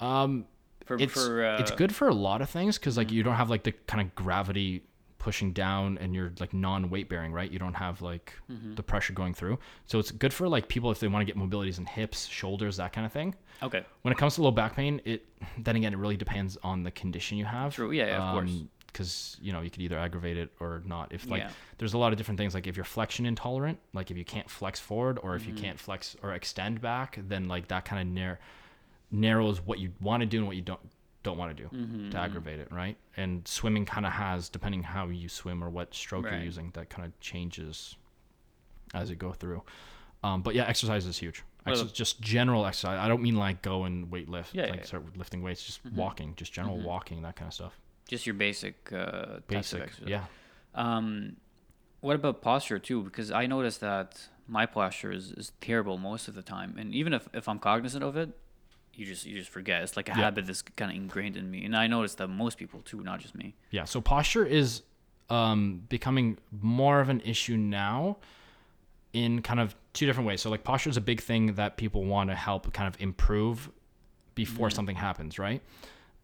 um For, it's for, uh, it's good for a lot of things because like you don't have like the kind of gravity pushing down and you're like non-weight bearing right you don't have like the pressure going through so it's good for like people if they want to get mobilities in hips shoulders that kind of thing Okay. when it comes to low back pain it then again it really depends on the condition you have True. Yeah, yeah, of course. because you know you could either aggravate it or not if like Yeah. there's a lot of different things like if you're flexion intolerant like if you can't flex forward or if Mm-hmm. you can't flex or extend back then like that kind of narrow narrows what you want to do and what you don't don't want to do Mm-hmm, to aggravate it right and swimming kind of has depending how you swim or what stroke Right. you're using that kind of changes as you go through um, but yeah exercise is huge Well- Exer- just general exercise i don't mean like go and weight lift Yeah, like yeah. Mm-hmm. start lifting weights just walking just general walking that kind of stuff Just your basic uh, basic exercise. yeah Um, what about posture too? Because I noticed that my posture is, is terrible most of the time, and even if, if I'm cognizant of it, you just you just forget. It's like a Yeah. habit that's kind of ingrained in me, and I noticed that most people too, not just me. Yeah, so posture is um, becoming more of an issue now in kind of two different ways. So, like, posture is a big thing that people want to help kind of improve before something happens, right?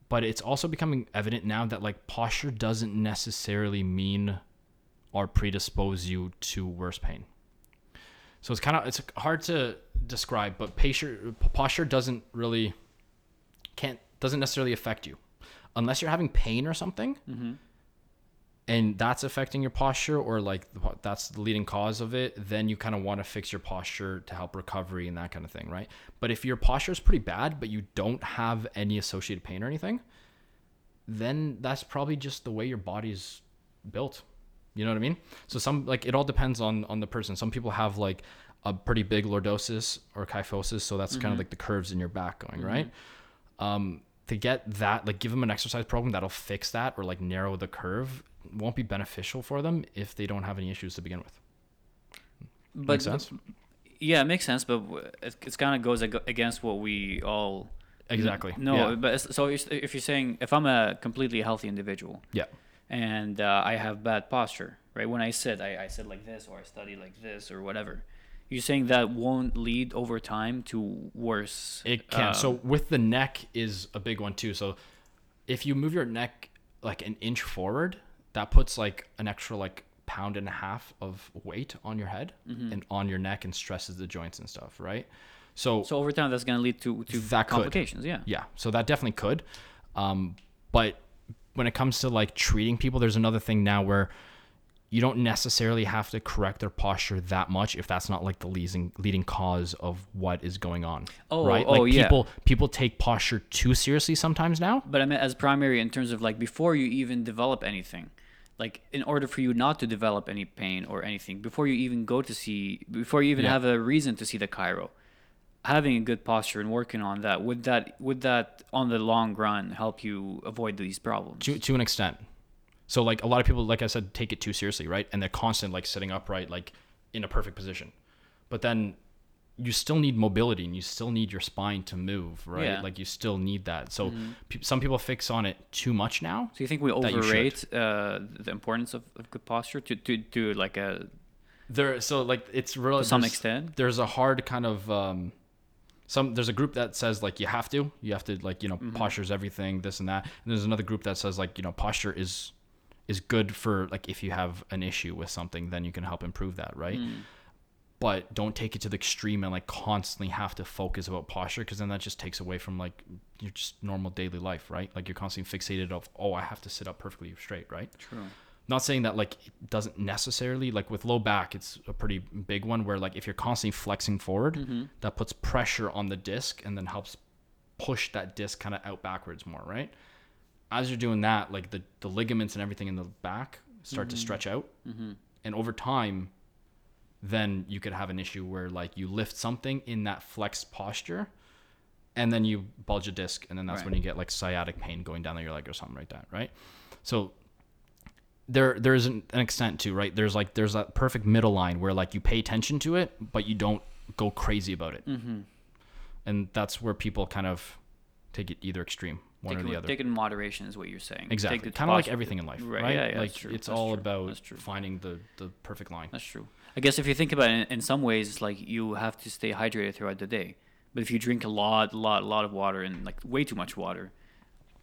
But it's also becoming evident now that, like, posture doesn't necessarily mean or predispose you to worse pain. So it's kind of it's hard to describe, but posture posture doesn't really can't doesn't necessarily affect you. Unless you're having pain or something mm-hmm. and that's affecting your posture or like the- that's the leading cause of it then you kind of want to fix your posture to help recovery and that kind of thing right? But if your posture is pretty bad but you don't have any associated pain or anything then that's probably just the way your body's built. You know what i mean? So some like it all depends on on the person. Some people have like a pretty big lordosis or kyphosis so that's kind of like the curves in your back going right um, to get that, like give them an exercise program that'll fix that or like narrow the curve won't be beneficial for them if they don't have any issues to begin with. But Make sense? Yeah, it makes sense, but it, it kind of goes ag- against what we all Exactly. No, Yeah. but so if if you're saying if I'm a completely healthy individual Yeah. and uh, I have bad posture, right? When I sit, I, I sit like this or I study like this or whatever. You're saying that won't lead over time to worse. It can. so with the neck is a big one too. So if you move your neck like an inch forward, that puts like an extra like pound and a half of weight on your head Mm-hmm. and on your neck and stresses the joints and stuff, right? So, so over time, that's going to lead to to That could. complications. Yeah. yeah, so that definitely could. Um, but when it comes to like treating people, there's another thing now where you don't necessarily have to correct their posture that much if that's not like the leading leading cause of what is going on. Oh, right? oh, like yeah. people people take posture too seriously sometimes now. But I mean, as primary in terms of like before you even develop anything, like in order for you not to develop any pain or anything, before you even go to see, before you even Yeah. have a reason to see the chiro, having a good posture and working on that would that would that on the long run help you avoid these problems? to to an extent. So like a lot of people, like I said, take it too seriously, right? And they're constant like sitting upright, like in a perfect position. But then you still need mobility and you still need your spine to move, right? Yeah. Like you still need that. So pe- some people fix on it too much now. So you think we overrate uh, the importance of, of good posture to to do like a There, so like it's really To some extent. There's a hard kind of um, some. There's a group that says like you have to, you have to like you know Mm-hmm. posture's everything, this and that. And there's another group that says like you know posture is is good for like if you have an issue with something, then you can help improve that, right? Mm. But don't take it to the extreme and like constantly have to focus about posture because then that just takes away from like your just normal daily life, right? Like you're constantly fixated of oh I have to sit up perfectly straight, right? true. not saying that like it doesn't necessarily like with low back it's a pretty big one where like if you're constantly flexing forward Mm-hmm. that puts pressure on the disc and then helps push that disc kind of out backwards more right as you're doing that like the, the ligaments and everything in the back start to stretch out. And over time then you could have an issue where like you lift something in that flexed posture and then you bulge a disc and then that's Right. when you get like sciatic pain going down your leg or something like that right? So there there's an, an extent to right? There's like there's that perfect middle line where like you pay attention to it but you don't go crazy about it. Mm-hmm. and that's where people kind of take it either extreme one Take or it, the with- other take it in moderation is what you're saying. Exactly kind of like everything in life right, Right, yeah, yeah, like it's that's all true, about finding the the perfect line That's true. I guess if you think about it, in, some ways, it's like you have to stay hydrated throughout the day. But if you drink a lot, a lot, a lot of water and like way too much water,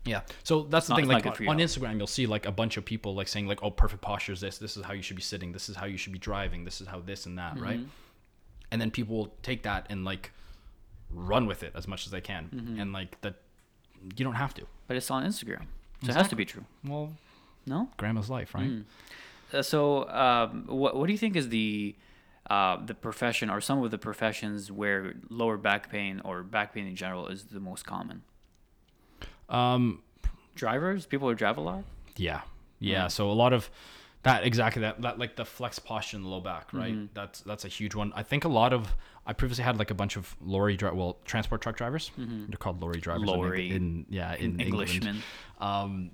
Yeah. So that's the not- thing. Like on, Instagram, you'll see like a bunch of people like saying like, "Oh, perfect posture is this. This is how you should be sitting. This is how you should be driving. This is how this and that." Right. Mm-hmm. And then people will take that and like run with it as much as they can, Mm-hmm. and like that, you don't have to. but it's on Instagram, so it has to be true. Well, No. grandma's life, right? Uh, so, um, what what do you think is the uh, the profession or some of the professions where lower back pain or back pain in general is the most common? Um. Drivers, people who drive a lot. Yeah. Yeah. Mm. So a lot of that exactly that, that like the flex posture in the low back, right? Mm-hmm. That's that's a huge one. I think a lot of I previously had like a bunch of lorry dri- well transport truck drivers. They're called lorry drivers. Lorry. in yeah in England. Englishmen. Um,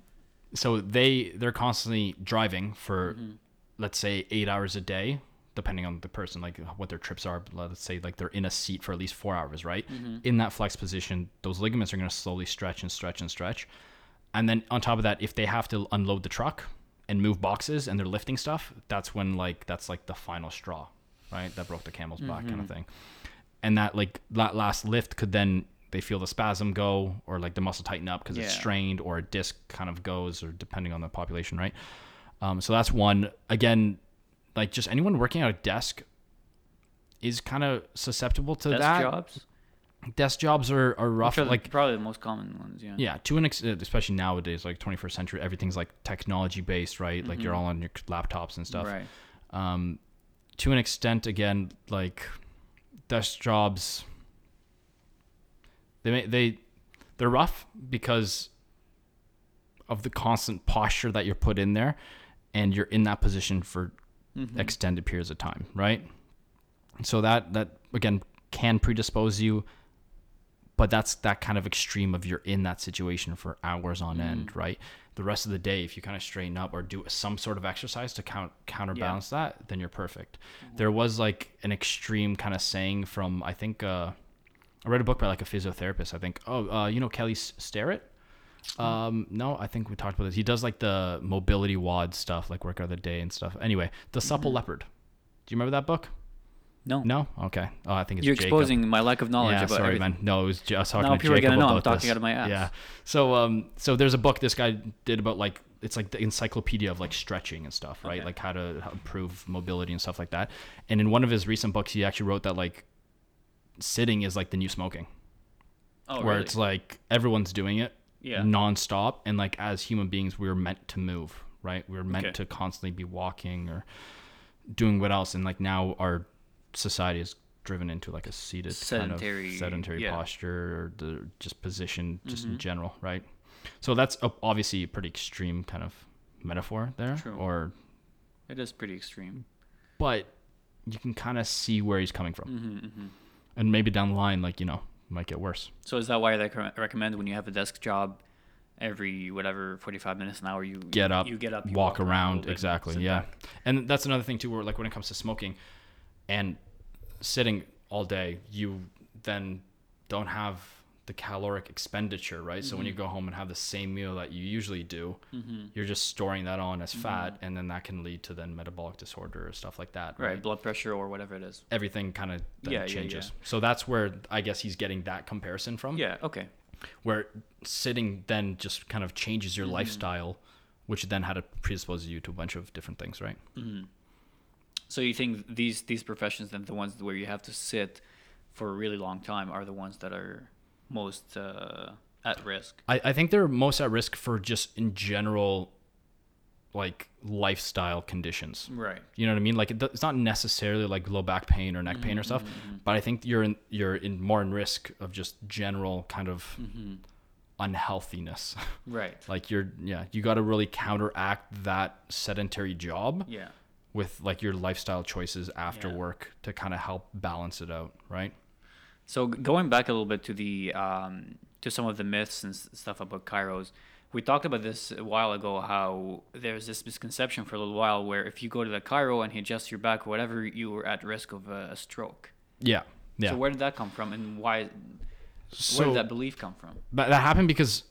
so they they're constantly driving for Mm-hmm. let's say eight hours a day, depending on the person, like what their trips are. Let's say like they're in a seat for at least four hours, right? Mm-hmm. In that flex position, those ligaments are going to slowly stretch and stretch and stretch. And then on top of that, if they have to unload the truck and move boxes and they're lifting stuff, that's when like that's like the final straw, right? That broke the camel's back kind Mm-hmm. of thing. And that like that last lift could then they feel the spasm go or like the muscle tighten up because it's strained or a disc kind of goes or depending on the population, right? Um, so that's one. Again, like just anyone working at a desk is kind of susceptible to that. Desk that. jobs. Desk jobs are, are rough. Are like probably the most common ones. Yeah. yeah, to an ex- especially nowadays, like 21st century, everything's like technology based, right? Like you're all on your laptops and stuff. Right. Um, to an extent, again, like desk jobs, they may, they they're rough because of the constant posture that you're put in there, and you're in that position for Mm-hmm. extended periods of time, right? So that that again can predispose you, but that's that kind of extreme of you're in that situation for hours on end, right? The rest of the day, if you kind of straighten up or do some sort of exercise to count counterbalance that, then you're perfect. There was like an extreme kind of saying from I think uh, I read a book by like a physiotherapist. I think. Oh, uh, you know Kelly Starrett. Um, no, I think we talked about this. He does like the mobility WOD stuff, like workout of the day and stuff. Anyway, the supple leopard. Do you remember that book? No. No. Okay. Oh, I think it's You're Jacob. exposing my lack of knowledge Yeah, about sorry, everything. man. No, it was just talking Now to people are Jacob gonna know I'm talking this. out of my ass. Yeah. So, um, so there's a book this guy did about like it's like the encyclopedia of like stretching and stuff, right? Okay. Like how to how improve mobility and stuff like that. And in one of his recent books, he actually wrote that like sitting is like the new smoking, Oh, where really? it's like everyone's doing it Yeah. nonstop, and like as human beings, we're meant to move, right? We're meant Okay. to constantly be walking or doing what else, and like now our society is driven into like a seated Sedentary, kind of sedentary yeah. posture or the just position just Mm-hmm. in general, right? So that's a, obviously a pretty extreme kind of metaphor there, True. or It is pretty extreme. but you can kind of see where he's coming from, hmm hmm and maybe down the line, like you know, might get worse. So is that why they recommend when you have a desk job, every whatever 45 minutes an hour you Get up, you get up, you walk, a around, little bit, exactly, yeah. back. And that's another thing too, where like when it comes to smoking, and sitting all day, you then don't have the caloric expenditure, right? So when you Mm-hmm. go home and have the same meal that you usually do, Mhm. you're just storing that on as fat, and then that can lead to then metabolic disorder or stuff like that, Right, right? blood pressure or whatever it is. Everything kind of Yeah, yeah, changes. yeah. So that's where I guess he's getting that comparison from Yeah. Okay. where sitting then just kind of changes Mm-hmm. your lifestyle, which then had to predispose you to a bunch of different things, right? So you think these these professions, and the ones where you have to sit for a really long time, are the ones that are most uh, at risk? I, I think they're most at risk for just in general, like lifestyle conditions. Right. You know what I mean? Like it, it's not necessarily like low back pain or neck pain or stuff, Mm-hmm, but I think you're in you're in more in risk of just general kind of Mm-hmm. unhealthiness. Right. like you're yeah, you got to really counteract that sedentary job Yeah. With like your lifestyle choices after Yeah. work to kind of help balance it out, right? So going back a little bit to the um, to some of the myths and stuff about chiros, we talked about this a while ago. How there's this misconception for a little while where if you go to the chiro and he adjusts your back or whatever, you were at risk of a, a stroke. Yeah. Yeah. So where did that come from, and why? where did that belief come from? But that happened because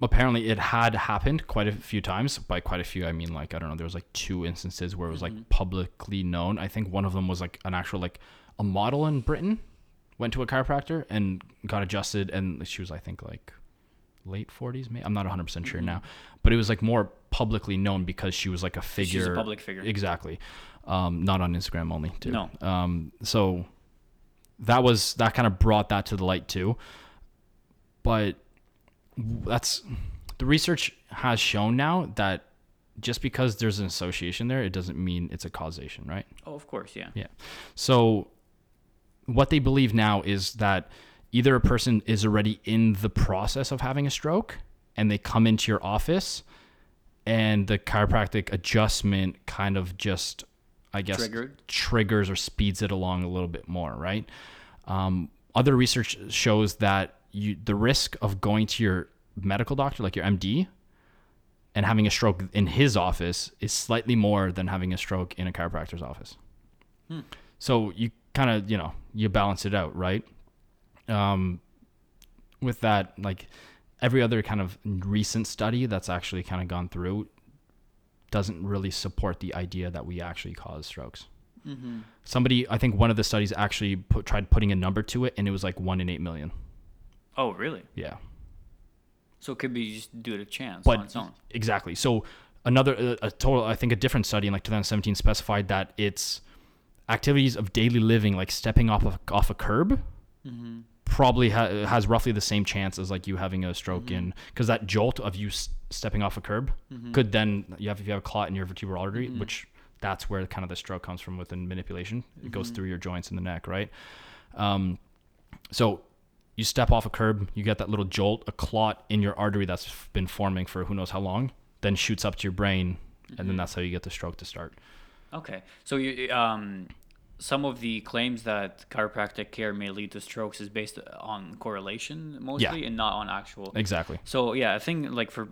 apparently it had happened quite a few times. By quite a few, I mean like I don't know. There was like two instances where it was like publicly known. I think one of them was like an actual like a model in Britain went to a chiropractor and got adjusted, and she was I think like late 40s maybe i'm not 100% sure now but it was like more publicly known because she was like a figure She's a public figure. exactly um not on instagram only too No. um so that was that kind of brought that to the light too but that's the research has shown now that just because there's an association there it doesn't mean it's a causation right Oh, of course, yeah. yeah so what they believe now is that either a person is already in the process of having a stroke and they come into your office and the chiropractic adjustment kind of just i guess Triggered. triggers or speeds it along a little bit more right um, other research shows that you the risk of going to your medical doctor like your md and having a stroke in his office is slightly more than having a stroke in a chiropractor's office. So you kind of you know you balance it out right? Um, with that like every other kind of recent study that's actually kind of gone through doesn't really support the idea that we actually cause strokes. Mm-hmm. somebody i think one of the studies actually put, tried putting a number to it and it was like one in eight million Oh, really? yeah So it could be just due to chance but on its own. exactly so another a, a total i think a different study in like 2017 specified that it's activities of daily living like stepping off of, off a curb Mm-hmm. probably ha- has roughly the same chance as like you having a stroke Mm-hmm. in because that jolt of you s- stepping off a curb could then you have if you have a clot in your vertebral artery Mm-hmm. which that's where kind of the stroke comes from within manipulation it Mm-hmm. goes through your joints in the neck right um, so you step off a curb you get that little jolt a clot in your artery that's been forming for who knows how long then shoots up to your brain and Mm-hmm. then that's how you get the stroke to start Okay, so you um, some of the claims that chiropractic care may lead to strokes is based on correlation mostly, and not on actual. exactly So yeah, I think like for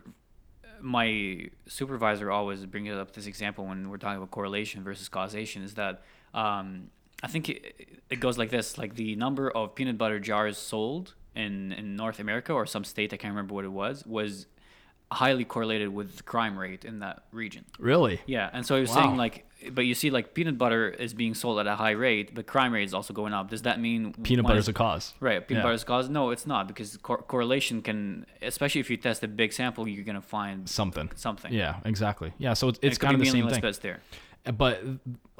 my supervisor always brings up this example when we're talking about correlation versus causation is that um, I think it, it goes like this: like the number of peanut butter jars sold in in North America or some state I can't remember what it was was highly correlated with the crime rate in that region. Really? Yeah, and so he was Wow. saying like, but you see like peanut butter is being sold at a high rate, but crime rate is also going up. Does that mean Peanut butter is- a cause. Right, peanut Yeah. butter is a cause? No, it's not because cor- correlation can, especially if you test a big sample, you're gonna find Something. something. Yeah, exactly. Yeah, so it's, it's it kind of the same thing. there. But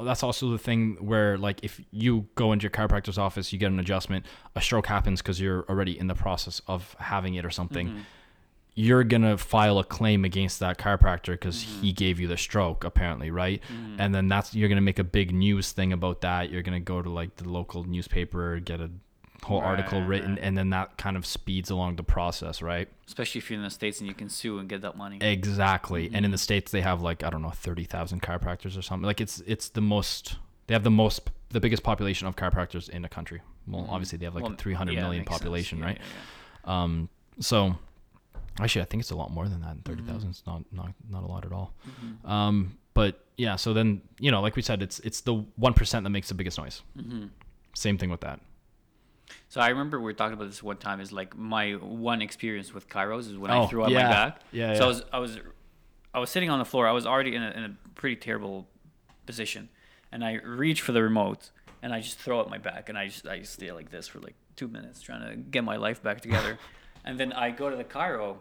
that's also the thing where like if you go into your chiropractor's office you get an adjustment a stroke happens because you're already in the process of having it or something Mm-hmm. you're gonna file a claim against that chiropractor because Mm-hmm. he gave you the stroke apparently right and then that's you're gonna make a big news thing about that you're gonna go to like the local newspaper get a whole article written right. and then that kind of speeds along the process right Especially if you're in the states and you can sue and get that money. Exactly. And Mm-hmm. in the states they have like I don't know 30,000 chiropractors or something. Like it's it's the most they have the most the biggest population of chiropractors in the country. Well, obviously they have like Mm-hmm. Well, a three hundred yeah, million population, Yeah, right? yeah. Um so actually I think it's a lot more than that. Mm-hmm. 30,000 is not not not a lot at all. Um but yeah, so then, you know, like we said it's it's the 1% that makes the biggest noise. Mm-hmm. Same thing with that. So I remember we were talking about this one time. Is like my one experience with chiros is when Oh, I threw out yeah. my back. Yeah, So yeah. I was I was I was sitting on the floor. I was already in a, in a pretty terrible position, and I reach for the remote and I just throw out my back and I just I just stay like this for like two minutes trying to get my life back together, and then I go to the chiro.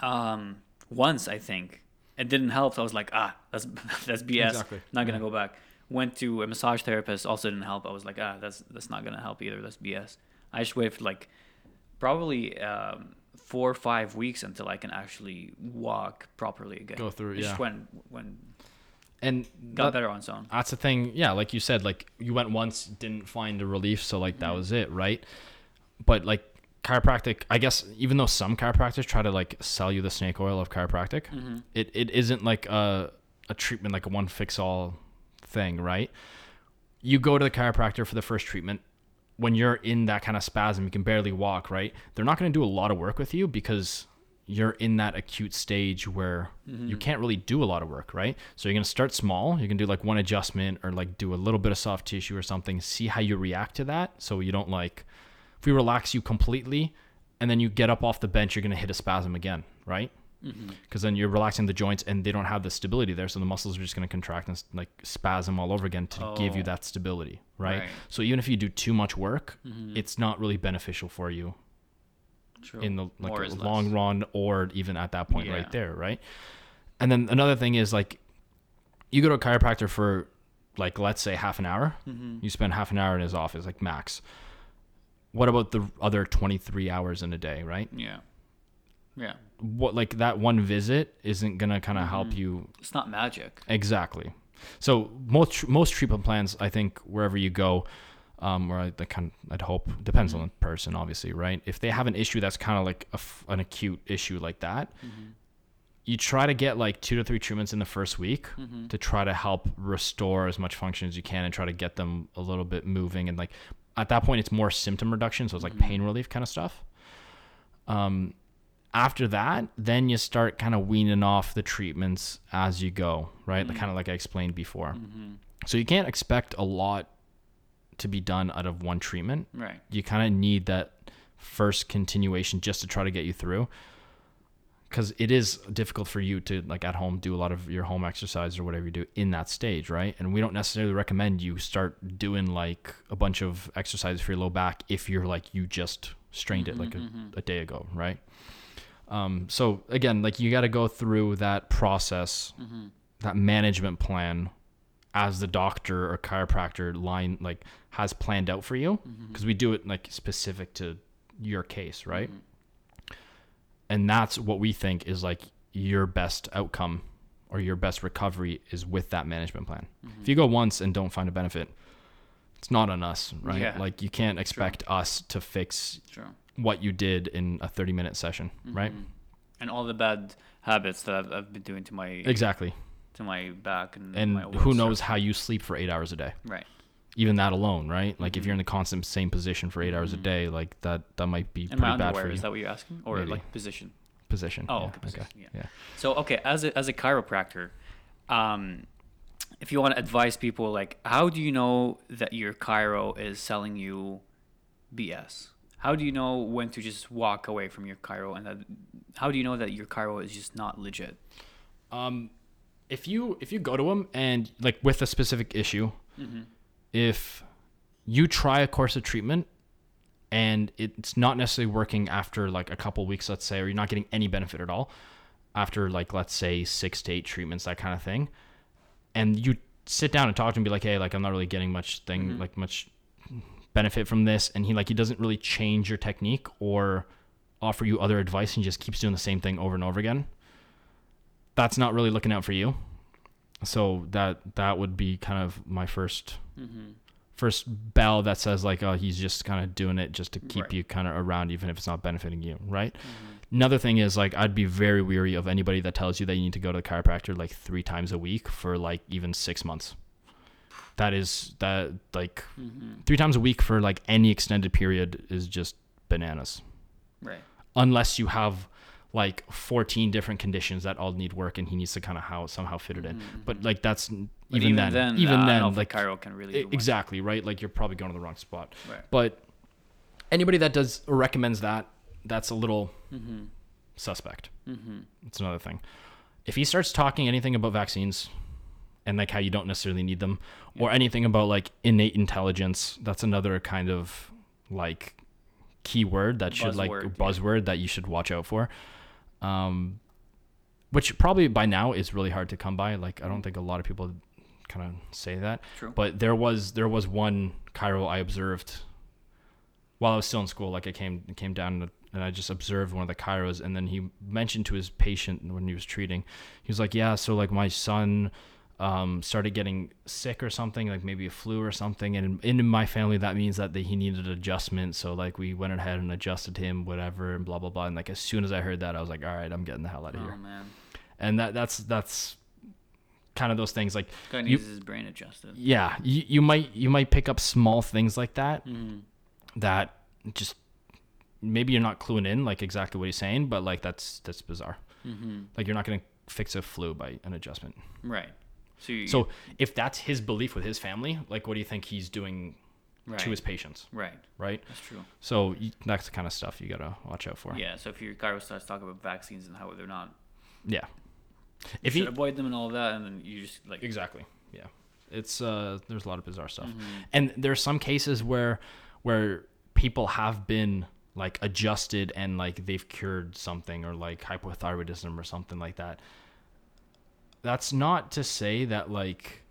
Um, once I think it didn't help. So I was like, ah, that's that's BS. Exactly. Not gonna go back. Went to a massage therapist. Also didn't help. I was like, ah, that's that's not gonna help either. That's BS. I just waited for like probably um, four or five weeks until I can actually walk properly again. Go through just yeah. when when And got that- better on its own. that's the thing yeah like you said like you went once didn't find a relief so like that was it right but like chiropractic i guess even though some chiropractors try to like sell you the snake oil of chiropractic it, it isn't like a, a treatment like a one fix all thing right? You go to the chiropractor for the first treatment. When you're in that kind of spasm you can barely walk right? They're not going to do a lot of work with you because you're in that acute stage where mm-hmm. you can't really do a lot of work right? So you're going to start small. You can do like one adjustment or like do a little bit of soft tissue or something see how you react to that so you don't like if we relax you completely and then you get up off the bench you're going to hit a spasm again right because then you're relaxing the joints and they don't have the stability there so the muscles are just going to contract and like spasm all over again to give you Oh. that stability right? Right. so even if you do too much work it's not really beneficial for you True. in the like long less. run or even at that point Yeah. right there right and then another thing is like you go to a chiropractor for like let's say half an hour Mm-hmm. you spend half an hour in his office like max what about the other 23 hours in a day right Yeah. Yeah. what like that one visit isn't gonna kind of Mm-hmm. help you It's not magic. exactly so most most treatment plans i think wherever you go um, or I, kind I'd hope depends on the person, obviously, right? If they have an issue that's kind of like a an acute issue like that, you try to get like two to three treatments in the first week to try to help restore as much function as you can and try to get them a little bit moving. And like at that point, it's more symptom reduction, so it's like pain relief kind of stuff. Um, after that, then you start kind of weaning off the treatments as you go, right? Mm-hmm. Kind of like I explained before. Mm-hmm. So you can't expect a lot to be done out of one treatment. Right. You kind of need that first continuation just to try to get you through. Because it is difficult for you to like at home do a lot of your home exercise or whatever you do in that stage, right? And we don't necessarily recommend you start doing like a bunch of exercises for your low back if you're like you just strained it like a, mm-hmm, a day ago, right? Um, so again, like you got to go through that process, mm-hmm. that management plan as the doctor or chiropractor line like has planned out for you mm-hmm. because we do it like specific to your case right? Mm-hmm. And that's what we think is like your best outcome or your best recovery is with that management plan. If you go once and don't find a benefit it's not on us right? Yeah. like you can't expect us to fix True. What you did in a 30 minute session mm-hmm. right And all the bad habits that I've, I've been doing to my exactly to my back and and who knows how you sleep for eight hours a day Right. even that alone, right? Like if you're mm-hmm. in the constant same position for 8 hours a mm-hmm. day, like that that might be And pretty bad for you. is that what you're asking, or Maybe. like position? position. Oh, yeah, okay, position, yeah. yeah. So okay, as a as a chiropractor, um, if you want to advise people, like, how do you know that your chiro is selling you BS? How do you know when to just walk away from your chiro, and that, how do you know that your chiro is just not legit? Um, if you if you go to them and like with a specific issue, if you try a course of treatment and it's not necessarily working after like a couple weeks, let's say, or you're not getting any benefit at all after like let's say six to eight treatments, that kind of thing, and you sit down and talk to and be like, hey, like I'm not really getting much thing, like much benefit from this, and he like he doesn't really change your technique or offer you other advice, and just keeps doing the same thing over and over again that's not really looking out for you. So that that would be kind of my 1st mm-hmm. first bell that says like, oh, he's just kind of doing it just to keep Right. you kind of around, even if it's not benefiting you, right? Mm-hmm. Another thing is like, I'd be very weary of anybody that tells you that you need to go to the chiropractor like three times a week for like even six months. That is that like three times a week for like any extended period is just bananas. Right. unless you have like 14 different conditions that all need work and he needs to kind of how somehow fit it in. But like that's Mm-hmm, even, then, even don't then know if a like chiro can really exactly right? Like you're probably going to the wrong spot. Right. but anybody that does or recommends that that's a little Mm-hmm. suspect. It's another thing. If he starts talking anything about vaccines and like how you don't necessarily need them or anything about like innate intelligence that's another kind of like keyword that should like Buzzword, yeah. buzzword that you should watch out for um which probably by now is really hard to come by like i don't think a lot of people kind of say that True. but there was there was one chiro I observed while I was still in school. Like I came came down and I just observed one of the chiros, and then he mentioned to his patient when he was treating, he was like, "Yeah, so like my son." Um, started getting sick or something, like maybe a flu or something, and in, in my family that means that the, he needed adjustment. So like we went ahead and adjusted him, whatever, and blah blah blah. And like as soon as I heard that, I was like, all right, I'm getting the hell out of Oh here. man, And that that's that's kind of those things like guy You- needs his brain adjusted. yeah you, you might you might pick up small things like that Mm-hmm. that just maybe you're not cluing in like exactly what he's saying but like that's that's bizarre Mm-hmm. like you're not going to fix a flu by an adjustment Right. So you, so if that's his belief with his family like what do you think he's doing right. to his patients right. right That's true. so that's the kind of stuff you got to watch out for Yeah. So if your chiro starts talking about vaccines and how they're not, yeah if you he avoid them and all that, and then you just like Exactly. Yeah. It's uh there's a lot of bizarre stuff. Mm-hmm. And there's some cases where where people have been like adjusted and like they've cured something or like hypothyroidism or something like that. That's not to say that like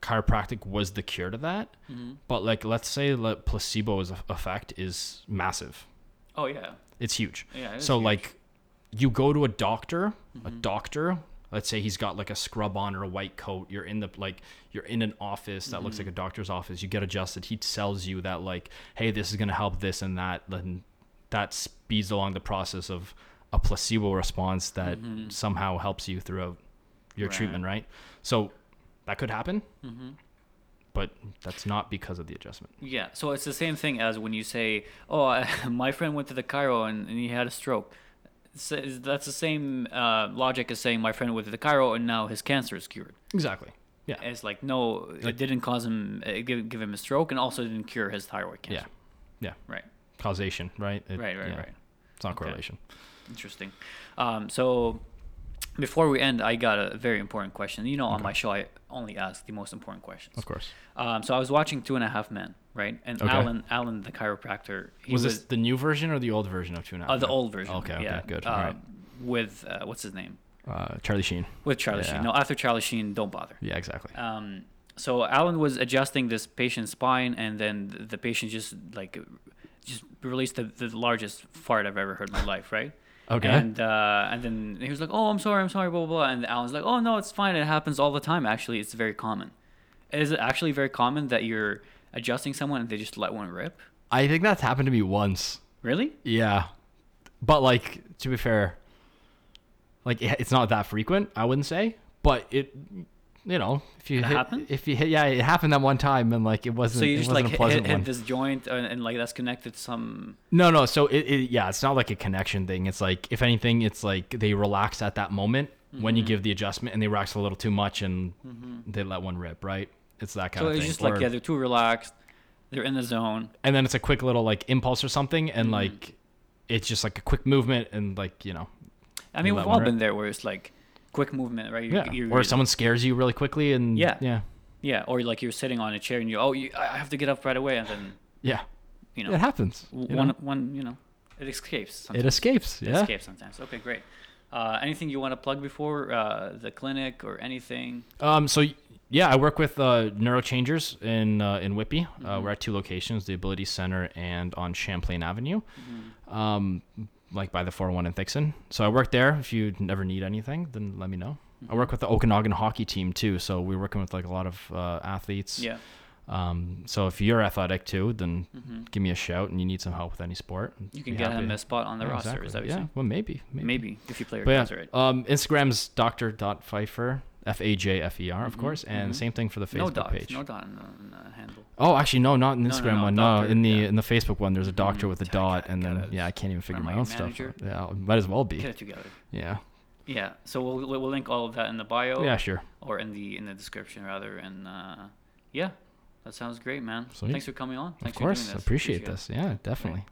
chiropractic was the cure to that, Mm-hmm. but like let's say like placebo's effect is massive. Oh yeah. It's huge. Yeah. it So huge. like you go to a doctor, a Mm-hmm. doctor, let's say he's got like a scrub on or a white coat, you're in the like you're in an office that Mm-hmm. looks like a doctor's office, you get adjusted, he sells you that like, hey, this is gonna help this and that, then that speeds along the process of a placebo response that somehow helps you throughout your Mm-hmm. Right. treatment, right? So that could happen. But that's not because of the adjustment. Yeah, so it's the same thing as when you say, "Oh, I, my friend went to the chiro and, and he had a stroke." It's- that's the same uh, logic as saying my friend went to the chiro and now his cancer is cured. Exactly. Yeah. It's like no, it didn't cause him uh, give, give him a stroke and also didn't cure his thyroid cancer. Yeah. Yeah. Right. Causation, right? It- Right. Right. yeah. Right. It's not Okay. correlation. Interesting. Um, so before we end, I got a very important question. You know, on my show, I only ask the most important questions. Of course. Um, so I was watching Two and a Half Men, right? And Okay. Alan, Alan, the chiropractor, he was, this the new version or the old version of Two and a Half? Uh, the old version. Okay, okay, yeah. good. Uh, All right. With uh, what's his name? Uh, Charlie Sheen. With Charlie Yeah. Sheen. No, after Charlie Sheen, don't bother. Yeah, exactly. Um, so Alan was adjusting this patient's spine, and then the patient just like just released the, the largest fart I've ever heard in my life, right? Okay. And uh, and then he was like, "Oh, I'm sorry, I'm sorry, blah blah blah." And Alan's like, "Oh no, it's fine. It happens all the time. Actually, it's very common. Is it actually very common that you're adjusting someone and they just let one rip? I think that's happened to me once. Really? Yeah, but like to be fair, like it's not that frequent. I wouldn't say, but it, you know, if you It hit, happened? if you hit, yeah, it happened that one time, and like it wasn't. So you just like hit, hit, hit this joint and, and like that's connected to some. No, no. So it, it, yeah, it's not like a connection thing. It's like if anything, it's like they relax at that moment when you Mm-hmm. give the adjustment, and they relax a little too much, and they let one rip, right? It's that kind So of thing. So it's just like yeah, they're too relaxed. They're in the zone. and then it's a quick little like impulse or something, and Mhm. like it's just like a quick movement, and like you know, I mean, we've all rip. been there where it's like quick movement, right? You're, yeah. you're- or someone scares you really quickly, and Yeah. yeah, Yeah, or like you're sitting on a chair and you oh you, I have to get up right away and then yeah, you know it happens. one know? one you know it escapes. It Sometimes. escapes. It Yeah. escapes sometimes. Okay, great. Uh, anything you want to plug before uh, the clinic or anything? Um. So yeah, I work with uh, Neurochangers in uh, in Whitby. Uh, Mhm. we're at two locations: the Ability Center and on Champlain Avenue. Mm-hmm. Um, like by the 401 in Thickson. So I work there. If you never need anything, then let me know. Mm-hmm. I work with the Okanagan hockey team too, so we're working with like a lot of uh, athletes. Yeah. Um, so if you're athletic too, then hmm give me a shout and you need some help with any sport. You can get happy him a spot on the Yeah, roster. exactly. Is that what yeah? saying? Well, maybe, maybe. Maybe if you play your But cards yeah, right. um, Instagram's Dr. F A J F E R, of Mhm, course, and mhm. same thing for the No Facebook dot. page. No dot in the, in the handle. Oh, actually, no, not in the No, no, Instagram no, one. doctor, no, in the yeah. in the Facebook one, there's a doctor Mhm. with a dot, and then yeah, I can't even figure my own a stuff. Yeah, might as well be. Get it together. Yeah, Yeah. So we'll we'll link all of that in the bio. yeah, sure. Or in the in the description rather, and uh, yeah, that sounds great, man. Sweet. Thanks for coming on. Thanks of course, for doing this. appreciate this. Yeah, definitely.